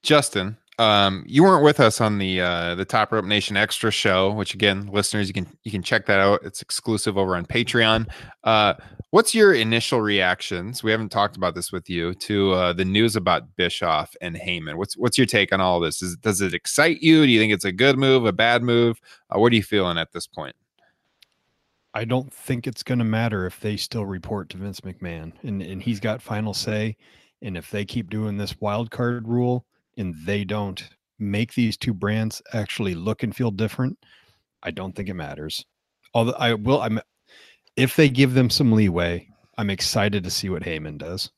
Justin, um, you weren't with us on the uh, the Top Rope Nation Extra show, which again, listeners, you can you can check that out. It's exclusive over on Patreon. Uh, what's your initial reactions? We haven't talked about this with you to uh, the news about Bischoff and Heyman. What's what's your take on all this? Is, does it excite you? Do you think it's a good move, a bad move? Uh, what are you feeling at this point? I don't think it's going to matter if they still report to Vince McMahon and, and he's got final say. And if they keep doing this wild card rule and they don't make these two brands actually look and feel different, I don't think it matters. Although I will, I'm if they give them some leeway, I'm excited to see what Heyman does.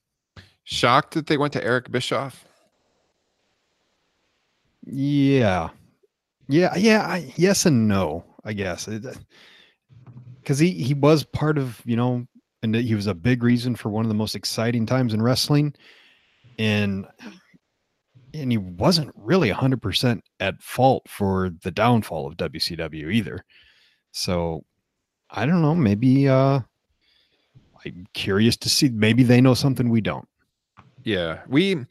Shocked that they went to Eric Bischoff? Yeah, yeah, yeah. I, yes and no, I guess. Because uh, he he was part of you know, and he was a big reason for one of the most exciting times in wrestling, and hmm. And he wasn't really hundred percent at fault for the downfall of WCW either. So I don't know. Maybe uh, I'm curious to see. Maybe they know something we don't. Yeah, we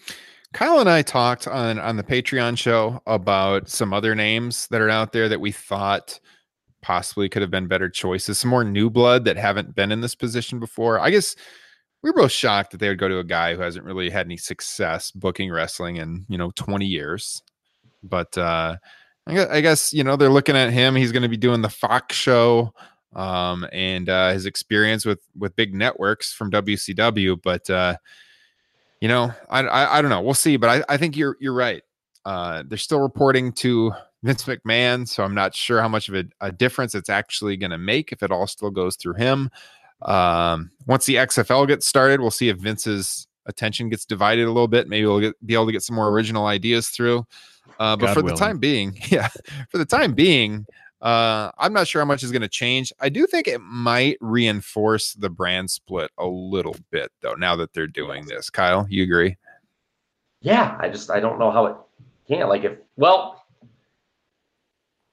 Kyle and I talked on on the Patreon show about some other names that are out there that we thought possibly could have been better choices. Some more new blood that haven't been in this position before. I guess we were both shocked that they would go to a guy who hasn't really had any success booking wrestling in you know 20 years. But uh, I guess, you know they're looking at him. He's going to be doing the Fox show um, and uh, his experience with with big networks from WCW. But uh, you know, I, I I don't know. We'll see. But I, I think you're you're right. Uh, they're still reporting to Vince McMahon, so I'm not sure how much of a, a difference it's actually going to make if it all still goes through him. Um, once the XFL gets started, we'll see if Vince's attention gets divided a little bit. Maybe we'll get, be able to get some more original ideas through. Uh, but God for the time being, yeah, for the time being, uh, I'm not sure how much is going to change. I do think it might reinforce the brand split a little bit, though. Now that they're doing this, Kyle, you agree? Yeah, I just I don't know how it can't. Like if well,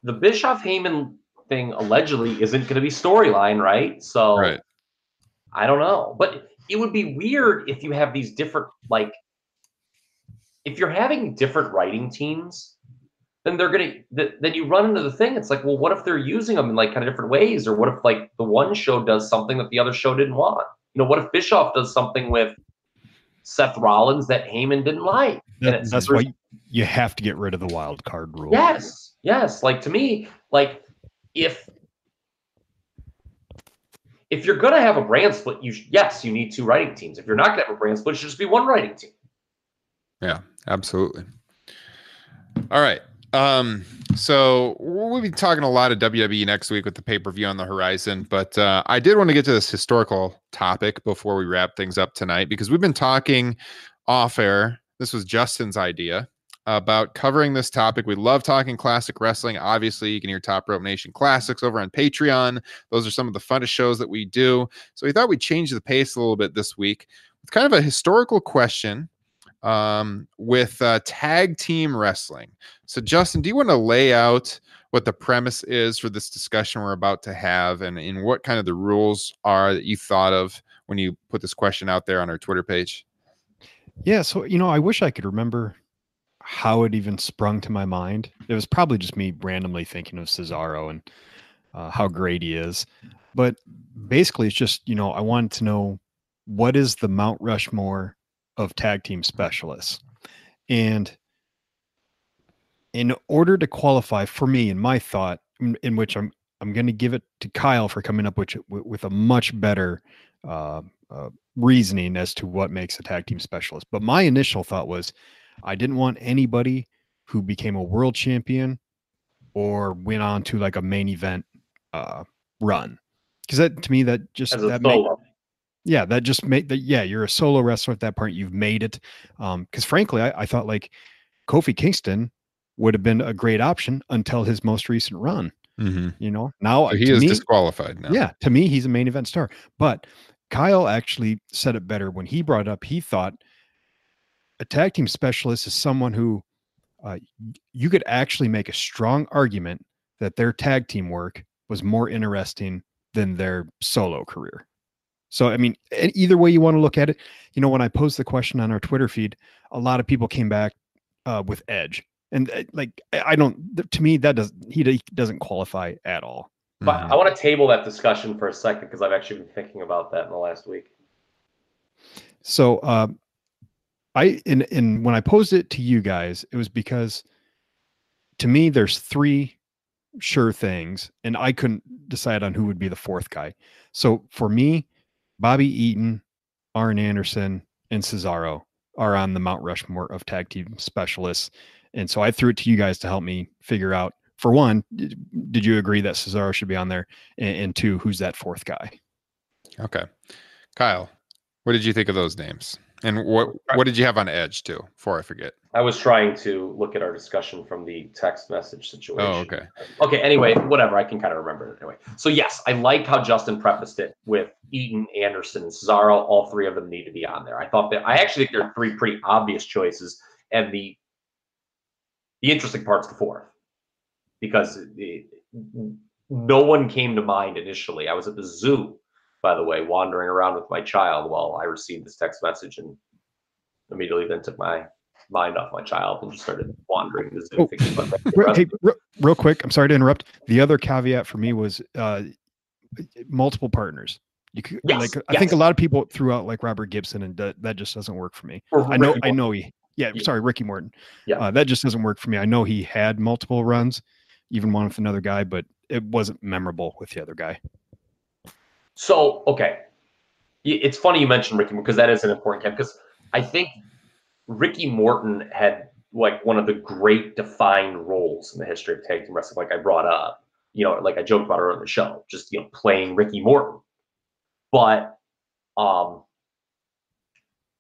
the Bischoff Heyman thing allegedly isn't going to be storyline, right? So Right. I don't know, but it would be weird if you have these different like if you're having different writing teams, then they're gonna th- then you run into the thing. It's like, well, what if they're using them in like kind of different ways, or what if like the one show does something that the other show didn't want? You know, what if Bischoff does something with Seth Rollins that Heyman didn't like? That- that's why you have to get rid of the wild card rule. Yes, yes. Like to me, like if if you're gonna have a brand split, you yes, you need two writing teams. If you're not gonna have a brand split, it should just be one writing team. Yeah, absolutely. All right. Um, so we'll be talking a lot of WWE next week with the pay per view on the horizon, but uh, I did want to get to this historical topic before we wrap things up tonight because we've been talking off air. This was Justin's idea about covering this topic. We love talking classic wrestling. Obviously, you can hear Top Rope Nation classics over on Patreon. Those are some of the funnest shows that we do. So we thought we'd change the pace a little bit this week with kind of a historical question um, with uh, tag team wrestling. So, Justin, do you want to lay out what the premise is for this discussion we're about to have and, and what kind of the rules are that you thought of when you put this question out there on our Twitter page? Yeah, so you know, I wish I could remember how it even sprung to my mind. It was probably just me randomly thinking of Cesaro and uh, how great he is. But basically, it's just you know, I wanted to know what is the Mount Rushmore of tag team specialists, and in order to qualify for me, in my thought, in, in which I'm I'm going to give it to Kyle for coming up with with, a much better uh, uh, reasoning as to what makes a tag team specialist. But my initial thought was I didn't want anybody who became a world champion or went on to like a main event uh, run. Because that to me that just that made, yeah that just made that yeah you're a solo wrestler at that point you've made it. Um because frankly I, I thought like Kofi Kingston would have been a great option until his most recent run. Mm-hmm. You know now So he is me- disqualified now. yeah, to me, he's a main event star. But Kyle actually said it better when he brought up. He thought a tag team specialist is someone who uh, you could actually make a strong argument that their tag team work was more interesting than their solo career. So, I mean, either way you want to look at it, you know, when I posed the question on our Twitter feed, a lot of people came back uh, with Edge, and uh, like I don't. To me, that does he doesn't qualify at all. But mm-hmm. I want to table that discussion for a second because I've actually been thinking about that in the last week. So, uh, I and in when I posed it to you guys, it was because to me there's three sure things, and I couldn't decide on who would be the fourth guy. So for me, Bobby Eaton, Arn Anderson, and Cesaro are on the Mount Rushmore of tag team specialists. And so I threw it to you guys to help me figure out for one, did you agree that Cesaro should be on there? And, and two, who's that fourth guy? Okay. Kyle, what did you think of those names? And what what did you have on Edge too? Before I forget. I was trying to look at our discussion from the text message situation. Oh, okay. Okay. Anyway, whatever. I can kind of remember it anyway. So yes, I liked how Justin prefaced it with Eaton, Anderson, and Cesaro. All three of them need to be on there. I thought that I actually think they're three pretty obvious choices, and the the interesting part's the fourth because the, no one came to mind initially. I was at the zoo by the way, wandering around with my child while I received this text message and immediately then took my mind off my child and just started wandering the zoo. Oh, hey, real, real quick, I'm sorry to interrupt. The other caveat for me was uh, multiple partners. You could yes, like I think a lot of people threw out like Robert Gibson, and that, that just doesn't work for me. Or I know, I know he. Yeah, yeah, sorry, Ricky Morton. Yeah, uh, that just doesn't work for me. I know he had multiple runs, even one with another guy, but it wasn't memorable with the other guy. So, okay. It's funny you mentioned Ricky because that is an important camp because I think Ricky Morton had like one of the great defined roles in the history of tag team wrestling, like I brought up, you know, like I joked about earlier in the show, just you know, playing Ricky Morton. But um,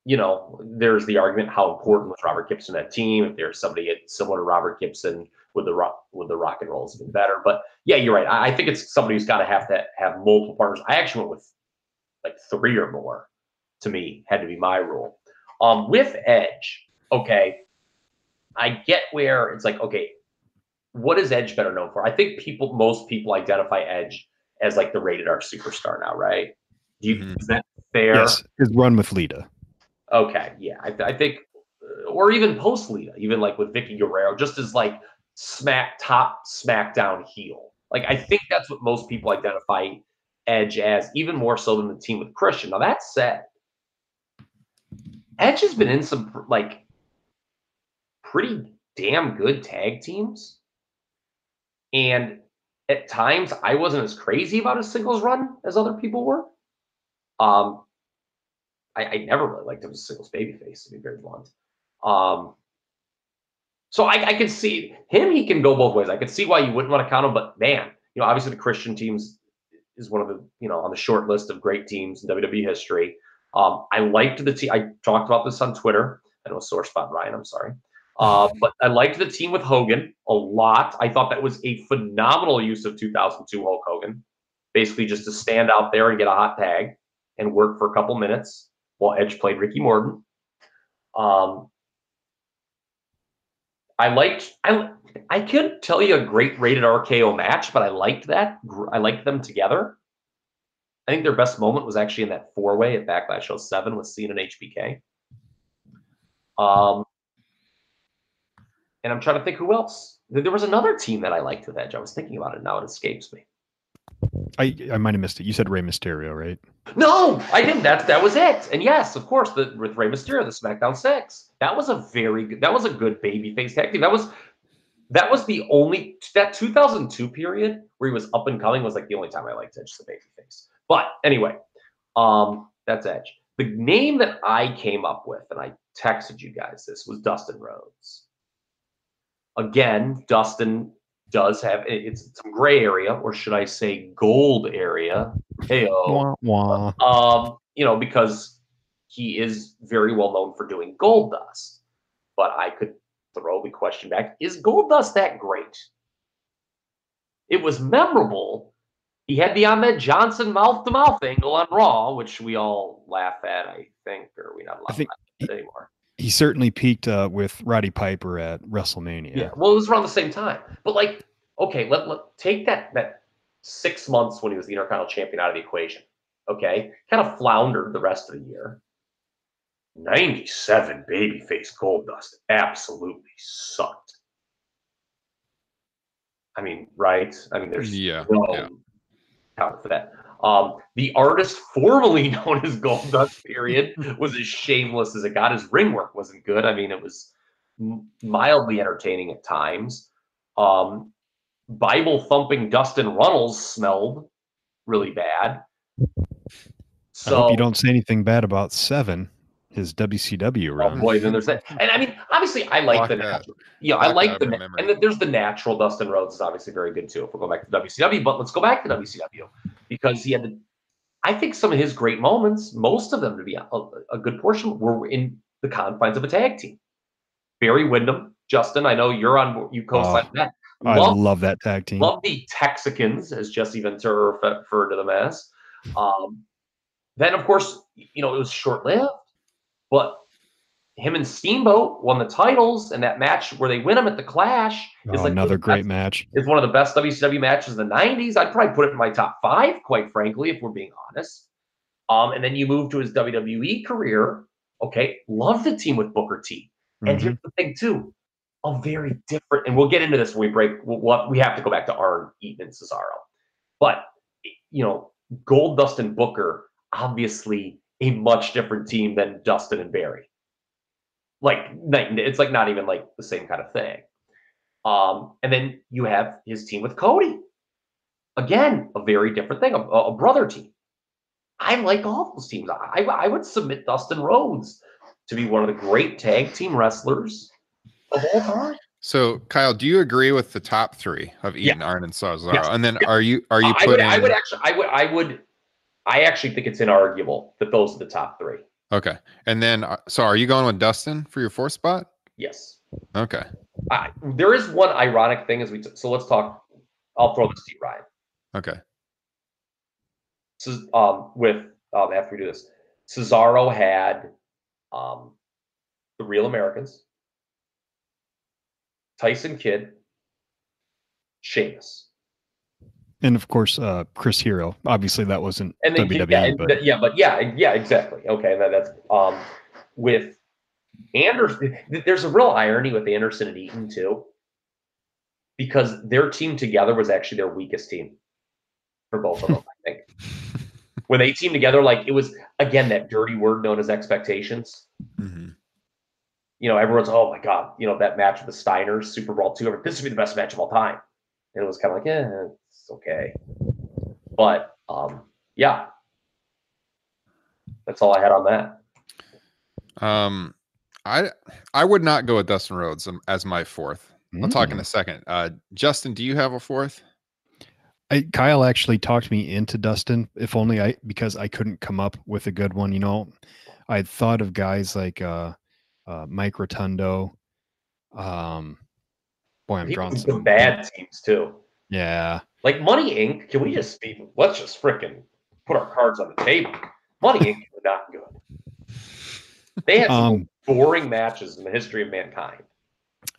you know, there's the argument how important was Robert Gibson that team. If there's somebody similar to Robert Gibson with the rock with the rock and roll has been better. But yeah, you're right. I, I think it's somebody who's got to have to have multiple partners. I actually went with like three or more. To me, had to be my rule. Um, with Edge, okay, I get where it's like, okay, what is Edge better known for? I think people, most people identify Edge as like the rated R superstar now, right? Do you mm-hmm. is that fair? Yes, his run with Lita. Okay, yeah, I, I think, or even post Lita, even like with Vickie Guerrero, just as like smack top SmackDown heel. Like I think that's what most people identify Edge as, even more so than the team with Christian. Now that said, Edge has been in some like pretty damn good tag teams. And at times I wasn't as crazy about his singles run as other people were. Um I, I never really liked him as a singles babyface, to be very blunt. Um so I, I can see him. He can go both ways. I can see why you wouldn't want to count him, but man, you know, obviously the Christian teams is one of the you know on the short list of great teams in WWE history. Um, I liked the team. I talked about this on Twitter. I know sore spot, Ryan. I'm sorry. Uh, but I liked the team with Hogan a lot. I thought that was a phenomenal use of 2002 Hulk Hogan, basically just to stand out there and get a hot tag and work for a couple minutes Edge played Ricky Morton. Um, I liked I I could tell you a great rated RKO match, but I liked that. I liked them together. I think their best moment was actually in that four way at Backlash 07 with Cena and HBK. Um, and I'm trying to think who else. There was another team that I liked with Edge. I was thinking about it now; it escapes me. I I might have missed it. You said Rey Mysterio, right? No, I didn't. That that was it. And yes, of course, the with Rey Mysterio, the SmackDown Six. That was a very good. That was a good babyface tag team. That was that was the only that 2002 period where he was up and coming was like the only time I liked Edge as a babyface. But anyway, um, that's Edge. The name that I came up with, and I texted you guys this, was Dustin Rhodes. Again, Dustin does have it's some gray area, or should I say gold area? Hey, um, you know, because he is very well known for doing Goldust. But I could throw the question back: Is Goldust that great? It was memorable, He had the Ahmed Johnson mouth to mouth angle on Raw, which we all laugh at, I think, or we not laugh think at anymore. He certainly peaked uh, with Roddy Piper at WrestleMania. Yeah. Well, it was around the same time. But like, okay, let, let take that that six months when he was the Intercontinental Champion out of the equation. Okay, kind of floundered the rest of the year. 97 babyface Goldust absolutely sucked. I mean, right? I mean, there's Yeah, no yeah. for that. Um, the artist formerly known as Goldust period was as shameless as it got. His ring work wasn't good. I mean, it was mildly entertaining at times. Um, Bible thumping Dustin Runnels smelled really bad. I So hope you don't say anything bad about Seven, his WCW run. Oh boy, then there's that. And I mean, obviously, I like Block the that. natural. Yeah, I Block like the memory. and then there's the natural. Dustin Rhodes is obviously very good too. If we're going back to WCW, but let's go back to WCW because he had the. I think some of his great moments, most of them to be a, a good portion, were in the confines of a tag team. Barry Windham, Justin, I know you're on. You co-signed that. I Love love that tag team. Love the Texicans, as Jesse Ventura referred to them as. Um, then, of course, you know, it was short lived, but him and Steamboat won the titles, and that match where they win them at the Clash is Oh, like another great match. It's one of the best WCW matches in the 90s. I'd probably put it in my top five, quite frankly, if we're being honest. Um, and then you move to his WWE career. Okay, love the team with Booker T. And Mhm. here's the thing, too, a very different, and we'll get into this when we break. We'll, we'll- we have to go back to Arn, Eaton, and Cesaro. But, you know, Gold, Dust, and Booker, obviously a much different team than Dustin and Barry. Like, night it's like not even like the same kind of thing. Um, and then you have his team with Cody. Again, a very different thing, a, a brother team. I like all those teams. I, I would submit Dustin Rhodes to be one of the great tag team wrestlers of all time. So, Kyle, do you agree with the top three of Yeah. Eaton, Arn, and Cesaro? Yes. And then are you are you I would, putting? I would actually, I would, I would, I actually think it's inarguable that those are the top three. Okay, and then uh, so are you going with Dustin for your fourth spot? Yes. Okay, I, there is one ironic thing as we, t- so let's talk. I'll throw this to you, Ryan. okay, So, um, with um, after we do this, Cesaro had um, the Real Americans, Tyson Kidd, Sheamus, And of course, uh, Chris Hero. Obviously, that wasn't and then WWE, yeah, and but th- yeah, but yeah, yeah, exactly. Okay, that, that's um, with Anderson. th- There's a real irony with Anderson and Eaton too, because their team together was actually their weakest team for both of them. I think when they teamed together, like it was again that dirty word known as expectations. hmm you know, everyone's, oh my God, you know, that match with the Steiners, SuperBrawl two, this would be the best match of all time. And it was kind of like, yeah, it's okay. But um, yeah. That's all I had on that. Um, I I would not go with Dustin Rhodes um, as my fourth. I'll talk in Mm. a second. Uh, Justin, do you have a fourth? I, Kyle actually talked me into Dustin, if only I because I couldn't come up with a good one. You know, I had thought of guys like uh, uh, Mike Rotundo. Um, boy, I'm People drawing some some bad teams too. Yeah, Like Money Inc. Can we just be, let's just freaking put our cards on the table. Money Inc. were not good. They had some Um, boring matches in the history of mankind.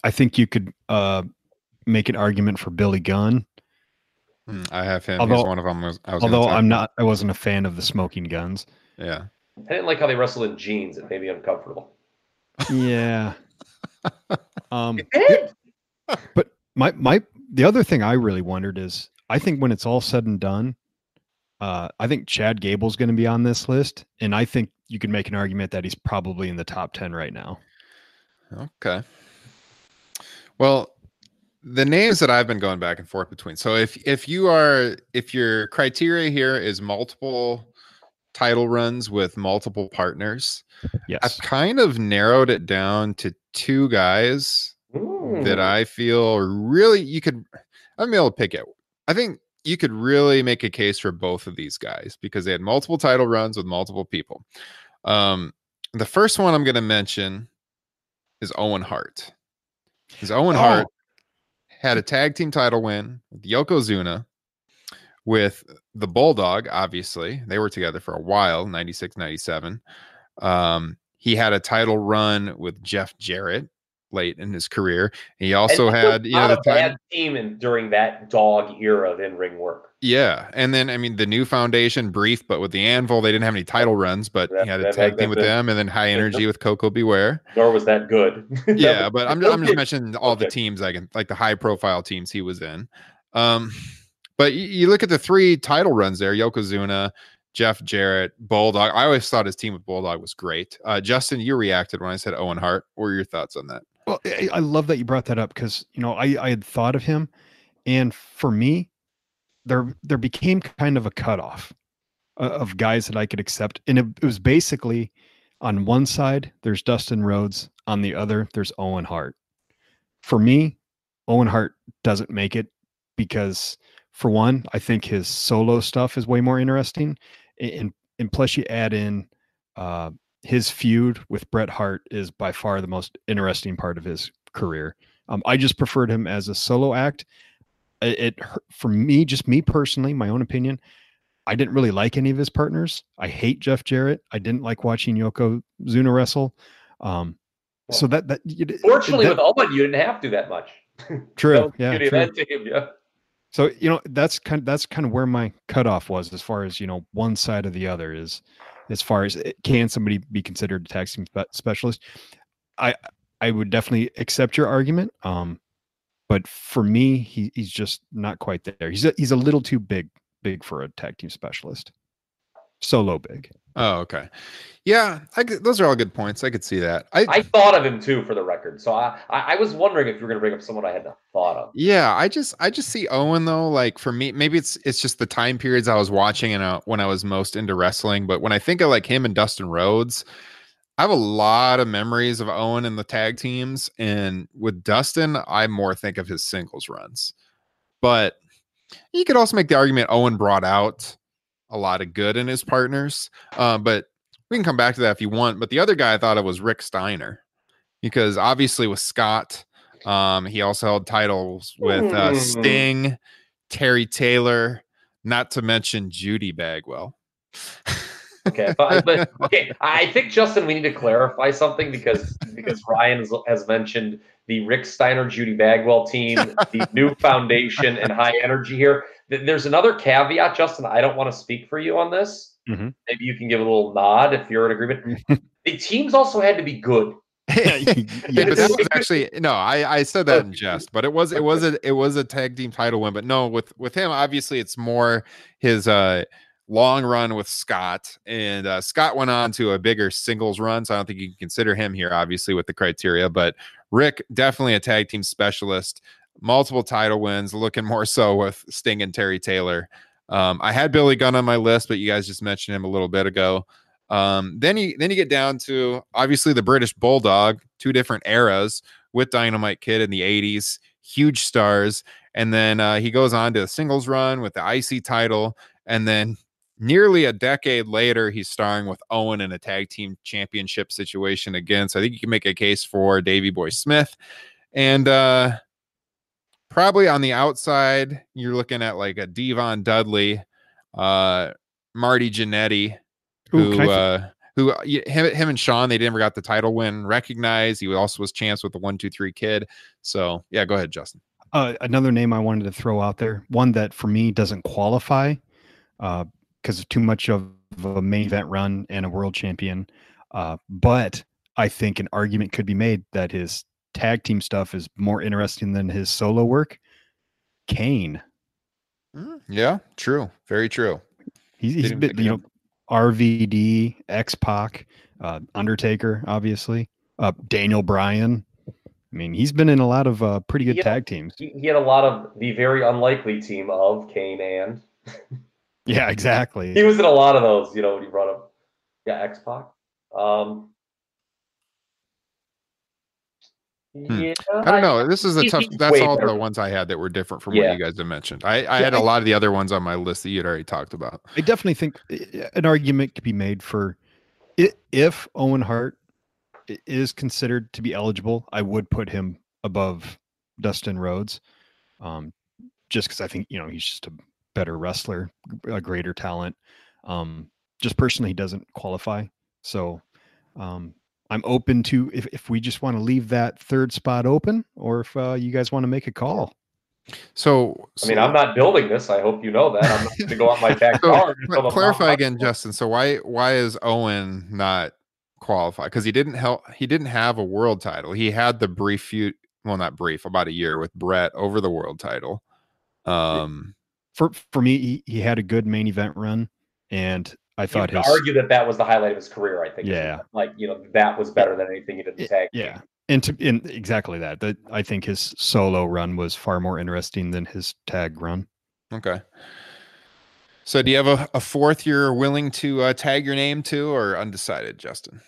I think you could uh, make an argument for Billy Gunn. Hmm, I have him. He's Although- one of them. Was, I was although I'm not, I wasn't a fan of the Smoking Gunns. Yeah. I didn't like how they wrestled in jeans. It made me uncomfortable. Yeah. um, but my my the other thing I really wondered is I think when it's all said and done, uh, I think Chad Gable's going to be on this list, and I think you can make an argument that he's probably in the top ten right now. Okay. Well, the names that I've been going back and forth between. So if if you are if your criteria here is multiple title runs with multiple partners, yes, I've kind of narrowed it down to two guys that Mm. I feel really you could I'm able to pick it. I think you could really make a case for both of these guys because they had multiple title runs with multiple people. Um, the first one I'm going to mention is Owen Hart. Because Owen Hart Oh. had a tag team title win with Yokozuna with the Bulldog, obviously. They were together for a while, 96, 97. Um, he had a title run with Jeff Jarrett late in his career. He also had, you know, the time, bad team in, during that dog era of in ring work. yeah. And then, I mean, the new foundation, brief, but with the Anvil, they didn't have any title runs, but That- he had a that- tag that- team with them and then high energy with Koko B. Ware. Nor was that good. yeah, but I'm, I'm just mentioning all the teams I can like the high profile teams he was in. Um, but you, you look at the three title runs there: Yokozuna, Jeff Jarrett, Bulldog. I always thought his team with Bulldog was great. Uh, Justin, you reacted when I said Owen Hart. What were your thoughts on that? Well, I, love that you brought that up because you know I I had thought of him, and for me, there there became kind of a cutoff uh, of guys that I could accept, and it, it was basically on one side there's Dustin Rhodes, on the other there's Owen Hart. For me, Owen Hart doesn't make it because, for one, I think his solo stuff is way more interesting, and and plus you add in. Uh, his feud with Bret Hart is by far the most interesting part of his career. Um, I just preferred him as a solo act. It, it for me, just me personally, my own opinion. I didn't really like any of his partners. I hate Jeff Jarrett. I didn't like watching Yoko Zuna wrestle. Um, so that that Fortunately, that- with Owen, you didn't have to that much. true, yeah, true. that team, yeah. So you know that's kind of, that's kind of where my cutoff was as far as you know one side or the other is as far as it- can somebody be considered a tag team specialist. I I would definitely accept your argument. Um, but for me, he he's just not quite there. He's a, he's a little too big big for a tag team specialist. Solo big. Oh, okay. Yeah, I those are all good points. I could see that. I, I thought of him too, for the record. So I, I, I was wondering if you were going to bring up someone I had not thought of. yeah, I just I just see Owen though. Like for me, maybe it's it's just the time periods I was watching and uh, when I was most into wrestling. But when I think of like him and Dustin Rhodes, I have a lot of memories of Owen and the tag teams. And with Dustin, I more think of his singles runs. But you could also make the argument Owen brought out a lot of good in his partners. Uh, but we can come back to that if you want. But the other guy I thought of was Rick Steiner, because obviously with Scott, um, he also held titles with uh, Hmm. Sting, Terry Taylor, not to mention Judy Bagwell. Okay, but, but okay, I think Justin, we need to clarify something because because Ryan has, has mentioned the Rick Steiner, Judy Bagwell team, the new foundation, and high energy here. Th- There's another caveat, Justin. I don't want to speak for you on this. Mhm. Maybe you can give a little nod if you're in agreement. the teams also had to be good. Yeah, yeah, but that was actually no. I I said that in jest, but it was it was a it was a tag team title win. But no, with with him, obviously, it's more his uh long run with Scott, and uh, Scott went on to a bigger singles run. So I don't think you can consider him here, obviously, with the criteria. But Rick definitely a tag team specialist, multiple title wins, looking more so with Sting and Terry Taylor. Um, I had Billy Gunn on my list, but you guys just mentioned him a little bit ago. Um, then you then you get down to obviously the British Bulldog, two different eras with Dynamite Kid in the 80s, huge stars. And then uh, he goes on to a singles run with the IC title. And then nearly a decade later, he's starring with Owen in a tag team championship situation again. So I think you can make a case for Davy Boy Smith. And uh, probably on the outside, you're looking at like a Devon Dudley, uh, Marty Jannetty, who th- uh who uh, him, him and Shawn they never got the title win recognized. He also was champs with the one two three kid. So yeah, go ahead, Justin. Uh, another name I wanted to throw out there, one that for me doesn't qualify because of too much of a main event run and a world champion. Uh, but I think an argument could be made that his tag team stuff is more interesting than his solo work. Kane, Yeah, true, very true. he's, he's Didn't been, pick you know. RVD, X Pac, uh, Undertaker, obviously, uh, Daniel Bryan. I mean, he's been in a lot of uh, pretty good Yeah. tag teams. He, he had a lot of the very unlikely team of Kane and Yeah, exactly. he was in a lot of those. You know, when you brought up yeah X Pac. Um, yeah, Hmm. I don't know. This is a tough. That's all better. the ones I had that were different from Yeah. what you guys have mentioned. I, I Yeah, had a I- lot of the other ones on my list that you had already talked about. I definitely think an argument could be made for if Owen Hart is considered to be eligible, I would put him above Dustin Rhodes, um, just because I think you know he's just a better wrestler, a greater talent. Um, just personally, he doesn't qualify. So um, I'm open to if, if we just want to leave that third spot open, or if uh, you guys want to make a call. So, I mean, I'm not building this. I hope you know that. I'm not going to go out my backyard. so, clarify again, Justin. So why why is Owen not qualified? Because he didn't help. He didn't have a world title. He had the brief feud. Well, not brief, about a year with Bret over the world title. Um, for for me, he, he had a good main event run, and I thought you his argue that that was the highlight of his career. I think. Yeah. Like you know that was better than anything he did in tag. yeah, and to in exactly that. That I think his solo run was far more interesting than his tag run. Okay. So, do you have a, a fourth you're willing to uh, tag your name to, or undecided, Justin?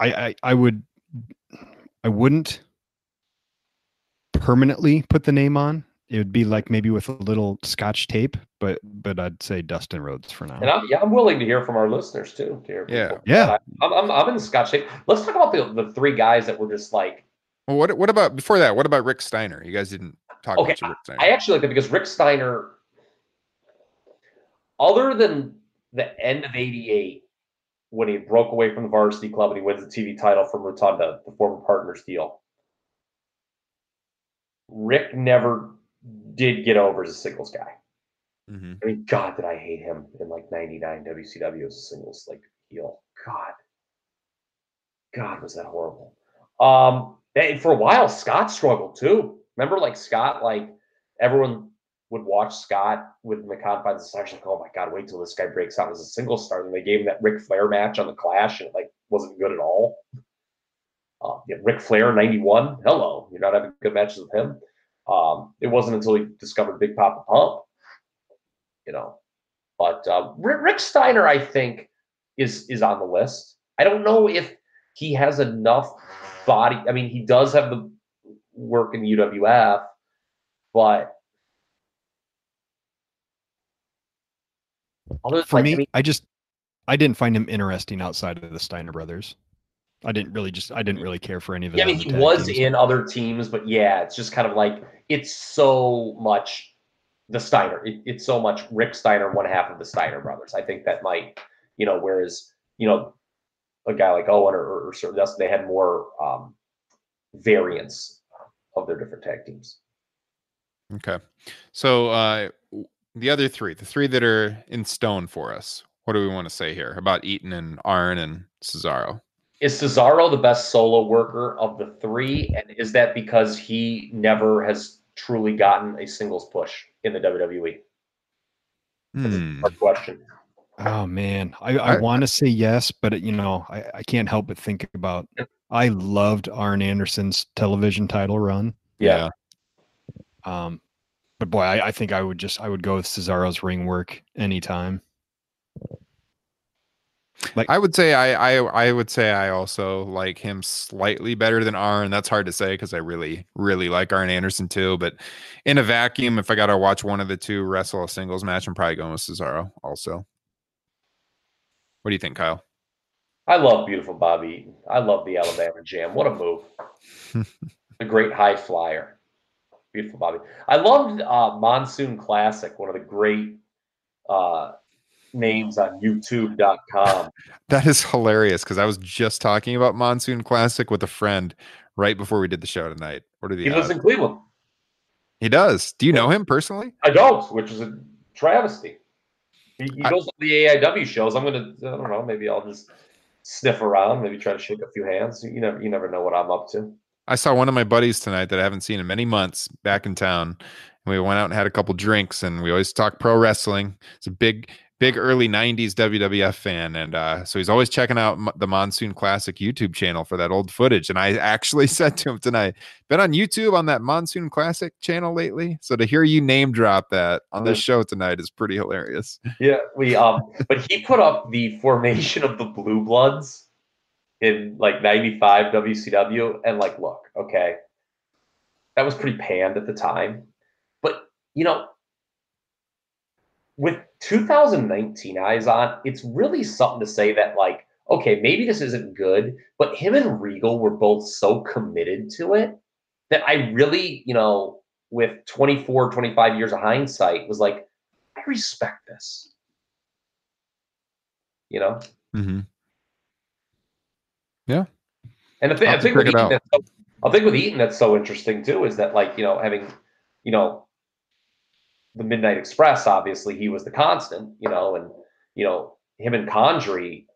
I, I I would I wouldn't permanently put the name on. It would be like maybe with a little scotch tape, but but I'd say Dustin Rhodes for now. And I'm, yeah, I'm willing to hear from our listeners too. To Yeah. people. Yeah. I, I'm, I'm, I'm in Scotch tape. Let's talk about the, the three guys that were just like, Well, what what about before that? What about Rick Steiner? You guys didn't talk Okay, about Rick Steiner. I actually like that because Rick Steiner, other than the end of 88, when he broke away from the varsity club and he wins the TV title from Rotunda, the former partners deal, Rick never did get over as a singles guy. Mm-hmm. I mean, God, did I hate him in like '99 WCW as a singles like heel? God, God, was that horrible. Um, and for a while, Scott struggled too. Remember, like Scott, like everyone would watch Scott with the confines of Stars, like, oh my God, wait till this guy breaks out as a singles star. And they gave him that Ric Flair match on the Clash, and it like wasn't good at all. Uh, yeah, Ric Flair '91. Hello, you're not having good matches with him. Um, it wasn't until he discovered Big Papa Pump you know. But uh, Rick, Rick Steiner, I think, is is on the list. I don't know if he has enough body. I mean, he does have the work in the UWF, but other For like, me, I mean, I just I didn't find him interesting outside of the Steiner brothers. I didn't really just I didn't really care for any of them. yeah, I mean, he was in other teams, but yeah, it's just kind of like it's so much the Steiner. It, it's so much Rick Steiner, one half of the Steiner brothers. I think that might, you know, whereas you know, a guy like Owen or, or, or certain else, they had more um, variance of their different tag teams. Okay. So uh the other three, the three that are in stone for us, what do we want to say here about Eaton and Arn and Cesaro? Is Cesaro the best solo worker of the three? And is that because he never has truly gotten a singles push in the WWE? That's Hmm. hard question. Oh man, I, I I- want to say yes, but you know I, I can't help but think about. I loved Arn Anderson's television title run. Yeah. Um, but boy, I, I think I would just I would go with Cesaro's ring work anytime. I would say I, I I would say I also like him slightly better than Arn. That's hard to say because I really really like Arn Anderson too. But in a vacuum, if I got to watch one of the two wrestle a singles match, I'm probably going with Cesaro. Also, what do you think, Kyle? I love beautiful Bobby Eaton. I love the Alabama Jam. What a move. a great high flyer. Beautiful Bobby. I loved uh, Monsoon Classic, one of the great uh, names on YouTube.com. That is hilarious because I was just talking about Monsoon Classic with a friend right before we did the show tonight. What are the He lives odds? in Cleveland. He does. Do you know him personally? I don't, which is a travesty. He, he I- goes to the AIW shows. I'm gonna, I don't know, maybe I'll just sniff around, maybe try to shake a few hands. You never, you never know what I'm up to. I saw one of my buddies tonight that I haven't seen in many months back in town. And we went out and had a couple drinks and we always talk pro wrestling. It's a big, big early 90s WWF fan. And uh, so he's always checking out the Monsoon Classic YouTube channel for that old footage. And I actually said to him tonight, been on YouTube on that Monsoon Classic channel lately. So to hear you name drop that on this show tonight is pretty hilarious. Yeah, we um, but he put up the formation of the Blue Bloods in like '95 WCW, and like, look, okay, that was pretty panned at the time, but you know, with 2019 eyes on, it's really something to say that like, okay, maybe this isn't good, but him and Regal were both so committed to it that I really, you know, with 24, 25 years of hindsight, was like, I respect this. You know? Mm-hmm. Yeah. And the thing, I'll think with it Eaton, so, I think with Eaton that's so interesting too is that like you know having you know the Midnight Express obviously he was the constant you know and you know him and Condrey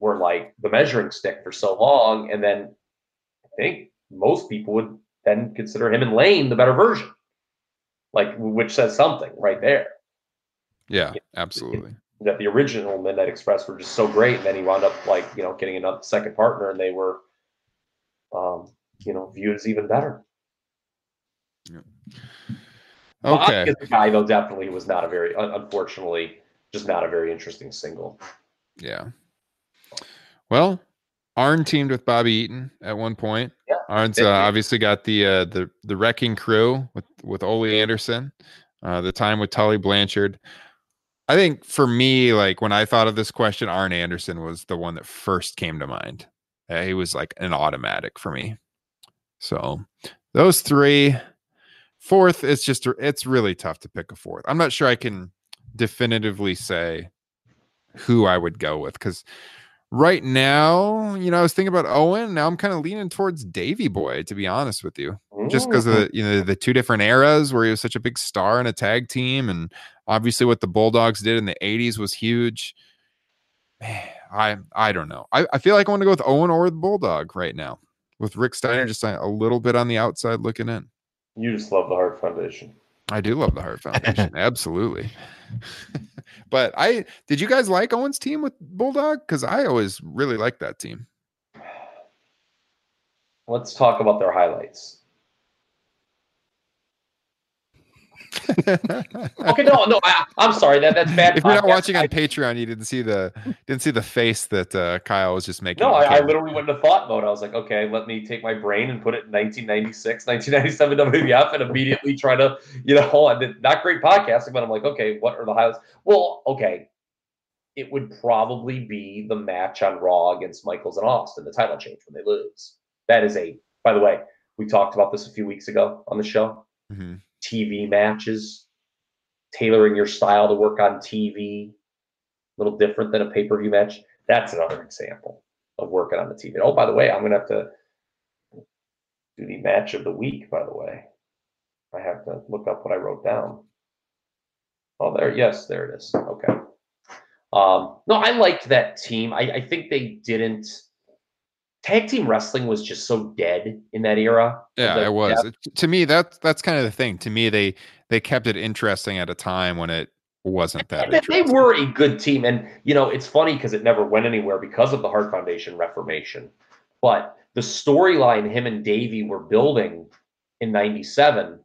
were like the measuring stick for so long and then I think most people would then consider him and Lane the better version like which says something right there Yeah, absolutely. that the original Midnight Express were just so great, and then he wound up like you know getting another second partner, and they were, um, you know, viewed as even better. Bobby Okay. a guy though definitely was not a very, unfortunately, just not a very interesting single. Yeah. Well, Arn teamed with Bobby Eaton at one point. Yeah. Arn's uh, obviously got the uh, the the wrecking crew with with Ole Anderson. Uh, the time with Tully Blanchard. I think for me, like when I thought of this question, Arn Anderson was the one that first came to mind. Uh, he was like an automatic for me. So those three. Fourth, it's just it's really tough to pick a fourth. I'm not sure I can definitively say who I would go with because right now, you know, I was thinking about Owen. Now I'm kind of leaning towards Davy Boy, to be honest with you, just because of the you know the two different eras where he was such a big star in a tag team, and obviously what the Bulldogs did in the '80s was huge. Man, I I don't know. I, I feel like I want to go with Owen or the Bulldog right now, with Rick Steiner just uh, a little bit on the outside looking in. You just love the Heart Foundation. I do love the Heart Foundation, absolutely. but I did you guys like Owen's team with Bulldog? Because I always really liked that team. Let's talk about their highlights. Okay, no, no, I, I'm sorry. That that's bad. if you're not watching on I- Patreon, you didn't see the didn't see the face that uh, Kyle was just making. No, I, I literally went into thought mode. I was like, okay, let me take my brain and put it in 1996, 1997 WWF and immediately try to, you know, I did not great podcasting, but I'm like, okay, what are the highlights? Well, okay. It would probably be the match on Raw against Michaels and Austin, the title change when they lose. That is a, by the way, we talked about this a few weeks ago on the show. Mhm. TV matches, tailoring your style to work on TV, a little different than a pay per view match. That's another example of working on the TV. Oh, by the way, I'm gonna have to do the match of the week. By the way, I have to look up what I wrote down. Oh, there, yes, there it is. Okay. Um, no, I liked that team. I, I think they didn't. Tag team wrestling was just so dead in that era. Yeah, it was. It- to me, that's that's kind of the thing. To me, they they kept it interesting at a time when it wasn't that. They, they were a good team, and you know it's funny because it never went anywhere because of the Heart Foundation reformation. But the storyline him and Davey were building in '97,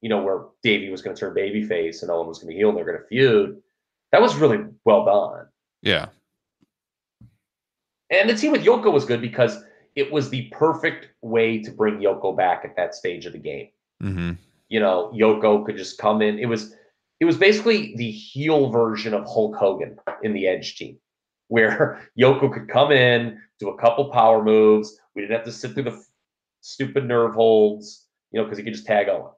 you know, where Davey was going to turn babyface and Owen was going to heel, and they're going to feud. That was really well done. Yeah, And the team with Yoko was good because it was the perfect way to bring Yoko back at that stage of the game. hmm you know, Yoko could just come in. It was it was basically the heel version of Hulk Hogan in the Edge team, where Yoko could come in, do a couple power moves. We didn't have to sit through the stupid nerve holds, you know, because he could just tag Owen,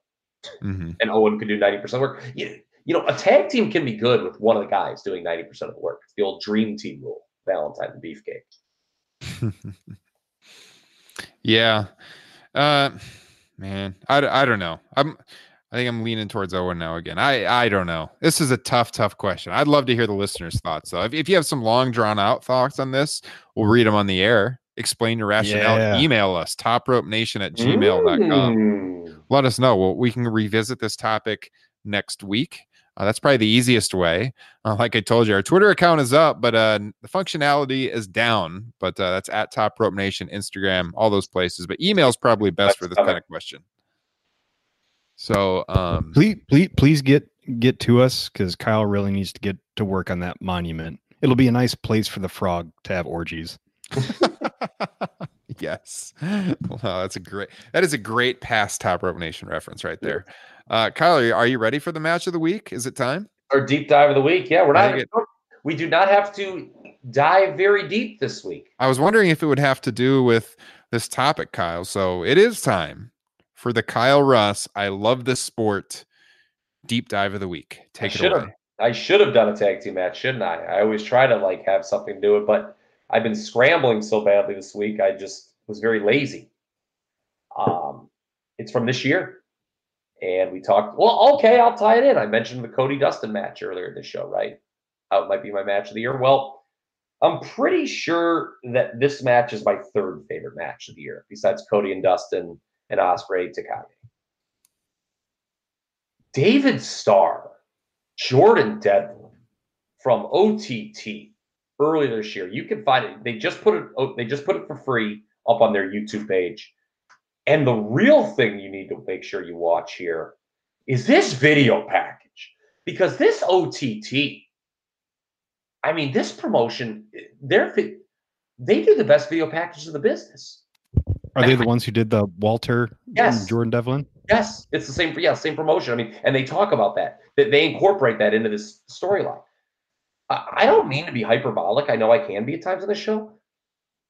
hmm and Owen could do ninety percent of the work. You, you know, a tag team can be good with one of the guys doing ninety percent of the work. It's the old dream team rule, Valentine and Beefcake. yeah. Uh, man, I don't know. I'm I think I'm leaning towards Owen now again. I I don't know. This is a tough tough question. I'd love to hear the listeners' thoughts. So if, if you have some long drawn out thoughts on this, we'll read them on the air. Explain your rationale. Yeah. Email us topropenation at gmail.com. Mm. let us know. Well, we can revisit this topic next week. Uh, that's probably the easiest way. Uh, like I told you, our Twitter account is up, but uh, the functionality is down. But uh, that's at Top Rope Nation, Instagram, all those places. But email is probably best That's for this kind of question. So, um, Please, please, please get get to us because Kyle really needs to get to work on that monument. It'll be a nice place for the frog to have orgies. yes, wow, that's a great. That is a great past Top Rope Nation reference right there. Uh, Kyle, are you, ready for the match of the week? Is it time? Our deep dive of the week. Yeah, we're not. We do not have to dive very deep this week. I was wondering if it would have to do with this topic, Kyle. So it is time for the Kyle Russ. I love this sport. Deep dive of the week. Take I it away. I should have done a tag team match, shouldn't I? I always try to like have something to do it, but I've been scrambling so badly this week. I just was very lazy. Um, it's from this year, and we talked. Well, okay, I'll tie it in. I mentioned the Cody Dustin match earlier in the show, right? How it might be my match of the year. Well, I'm pretty sure that this match is my third favorite match of the year, besides Cody and Dustin and Ospreay Takagi. David Starr, Jordan Devlin from OTT earlier this year. You can find it. They just put it. They just put it for free up on their YouTube page. And the real thing you need to make sure you watch here is this video package because this OTT. I mean, this promotion, they're they do the best video packages in the business. Are they the ones who did the Walter and Yes. Jordan Devlin? Yes, it's the same. Yeah, same promotion. I mean, and they talk about that. That they incorporate that into this storyline. I, I don't mean to be hyperbolic. I know I can be at times on the show.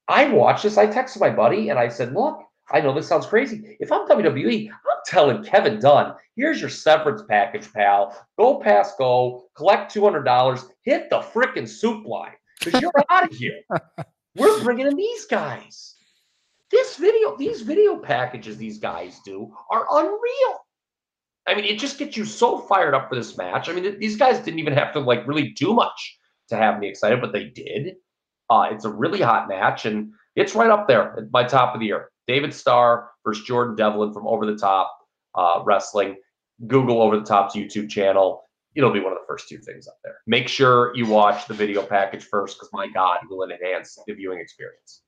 I watched this. I texted my buddy and I said, "Look, I know this sounds crazy. If I'm WWE, I'm telling Kevin Dunn, here's your severance package, pal. Go past go, collect two hundred dollars, hit the freaking soup line because you're out of here. We're bringing in these guys." This video, these video packages these guys do are unreal. I mean, it just gets you so fired up for this match. I mean, these guys didn't even have to like really do much to have me excited, but they did. Uh, it's a really hot match, and it's right up there at my top of the year. David Starr versus Jordan Devlin from Over the Top uh, Wrestling. Google Over the Top's YouTube channel. It'll be one of the first two things up there. Make sure you watch the video package first, because my God, it will enhance the viewing experience.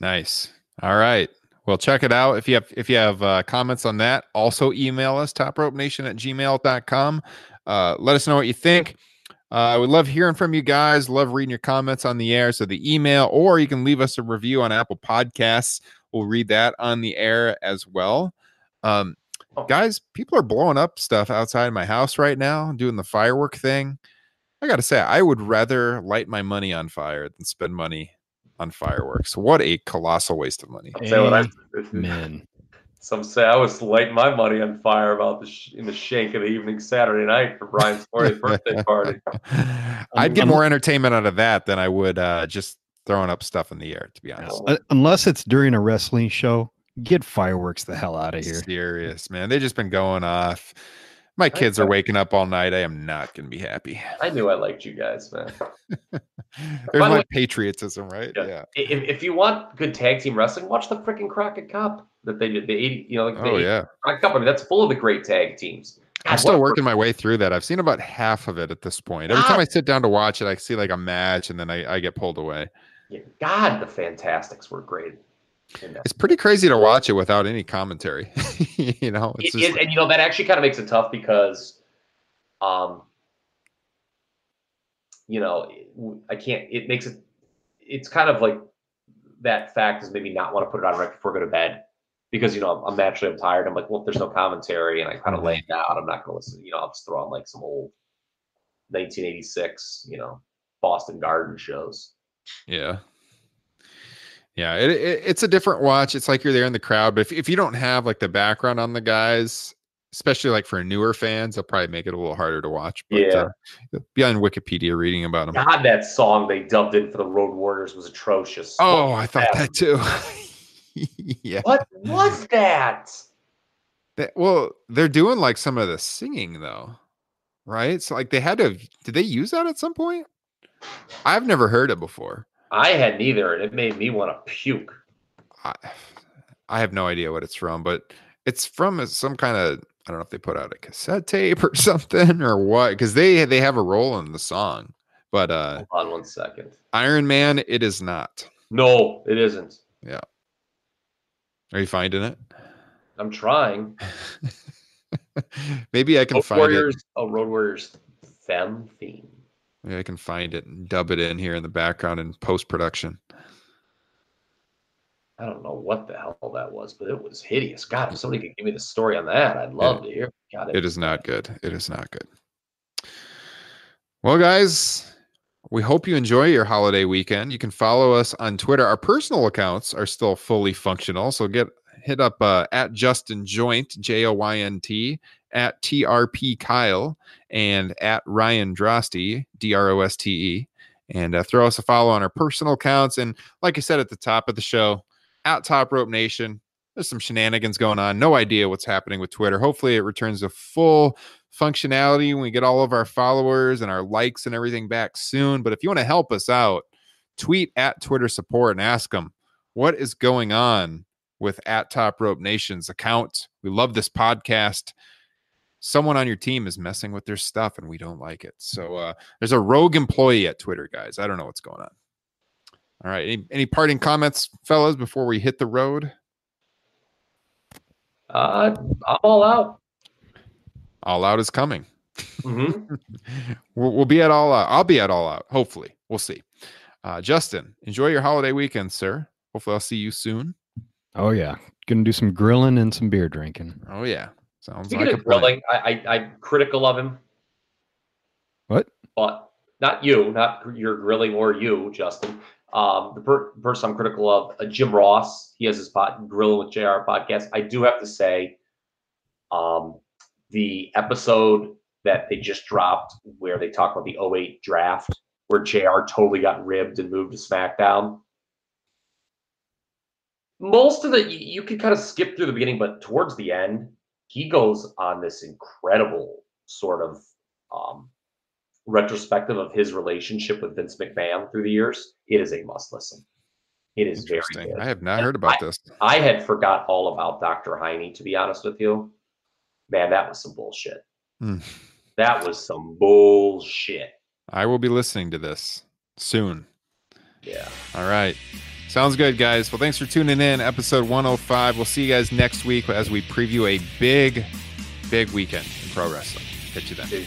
Nice. All right. Well, check it out. If you have if you have uh, comments on that, also email us topropenation at gmail.com. Uh, let us know what you think. Uh, I would love hearing from you guys. Love reading your comments on the air. So the email, or you can leave us a review on Apple Podcasts. We'll read that on the air as well. Um, Oh. guys, people are blowing up stuff outside my house right now, doing the firework thing. I got to say, I would rather light my money on fire than spend money on fireworks. What a colossal waste of money. I'll tell you what Man, Some say I was lighting my money on fire about the sh- in the shank of the evening Saturday night for Brian's 40th birthday party. I'd get Um, more entertainment out of that than I would uh, just throwing up stuff in the air, to be honest. Unless it's during a wrestling show, get fireworks the hell out of here. Serious, man. They've just been going off. My kids are waking up all night. I am not going to be happy. I knew I liked you guys, man. There's the my way- patriotism, right? Yeah. Yeah. If, if you want good tag team wrestling, watch the freaking Crockett Cup that they did. The 80, you know, like the Oh 80 yeah. Crockett Cup. I mean, that's full of the great tag teams. I'm still what working my way through that. I've seen about half of it at this point. Every time ah! I sit down to watch it, I see like a match and then I, I get pulled away. Yeah, God, the Fantastics were great. It's pretty crazy to watch it without any commentary. you know, it's It is, and you know that actually kind of makes it tough because, um, you know, I can't. It makes it. It's kind of like that fact is maybe not want to put it on right before I go to bed because you know I'm naturally I'm tired. I'm like, well, if there's no commentary and I kind of lay it down, I'm not going to listen. You know, I'll just throw on like some old 1986, you know, Boston Garden shows. Yeah. Yeah, it, it, it's a different watch. It's like you're there in the crowd, but if, if you don't have like the background on the guys, especially like for newer fans, they'll probably make it a little harder to watch. But, Yeah. uh, be on Wikipedia reading about them. God, that song they dubbed in for the Road Warriors was atrocious. Oh, What I thought that? that too. yeah. What was that? That- well, they're doing like some of the singing though, right? So like they had to. Did they use that at some point? I've never heard it before. I had neither, and it made me want to puke. I, I have no idea what it's from, but it's from some kind of I don't know if they put out a cassette tape or something or what because they they have a role in the song. But uh Hold on one second. Iron Man, it is not. No, it isn't. Yeah. Are you finding it? I'm trying. Maybe I can Road find Warriors. Oh, Road Warriors Fem theme. It. Maybe I can find it and dub it in here in the background in post production. I don't know what the hell that was, but it was hideous. God, if somebody could give me the story on that, I'd love to hear. God, It is not good. It is not good. Well, guys, we hope you enjoy your holiday weekend. You can follow us on Twitter. Our personal accounts are still fully functional, so get hit up uh, at Justin Joynt, J O Y N T, at TRP Kyle, and at Ryan Droste, D R O S T E. And uh, throw us a follow on our personal accounts. And like I said at the top of the show, at Top Rope Nation, there's some shenanigans going on. No idea what's happening with Twitter. Hopefully, it returns to full functionality when we get all of our followers and our likes and everything back soon. But if you want to help us out, tweet at Twitter support and ask them what is going on with at Top Rope Nation's account. We love this podcast. Someone on your team is messing with their stuff and we don't like it. So uh, there's a rogue employee at Twitter, guys. I don't know what's going on. All right. Any, any parting comments, fellas, before we hit the road? Uh, I'm all out. All out is coming. Mm-hmm. we'll, we'll, be at all out. I'll be at all out. Hopefully, we'll see. Uh, Justin, enjoy your holiday weekend, sir. Hopefully, I'll see you soon. Oh yeah, gonna do some grilling and some beer drinking. Oh yeah, sounds Speaking like of grilling, I, I I'm critical of him. What? But not you, not your grilling or you, Justin. Um, the per- person I'm critical of, uh, Jim Ross. He has his pot grilling with Jr. podcast. I do have to say, um, the episode that they just dropped where they talk about the 08 draft, where JR totally got ribbed and moved to SmackDown. Most of the you can kind of skip through the beginning, but towards the end, he goes on this incredible sort of um, retrospective of his relationship with Vince McMahon through the years. It is a must listen. It is very good. I have not heard about I, this. I had forgot all about Dr. Heiney, to be honest with you. Man, that was some bullshit. Hmm. That was some bullshit. I will be listening to this soon. Yeah. All right. Sounds good, guys. Well, thanks for tuning in. Episode 105. We'll see you guys next week as we preview a big, big weekend in pro wrestling. Catch you then. Dude.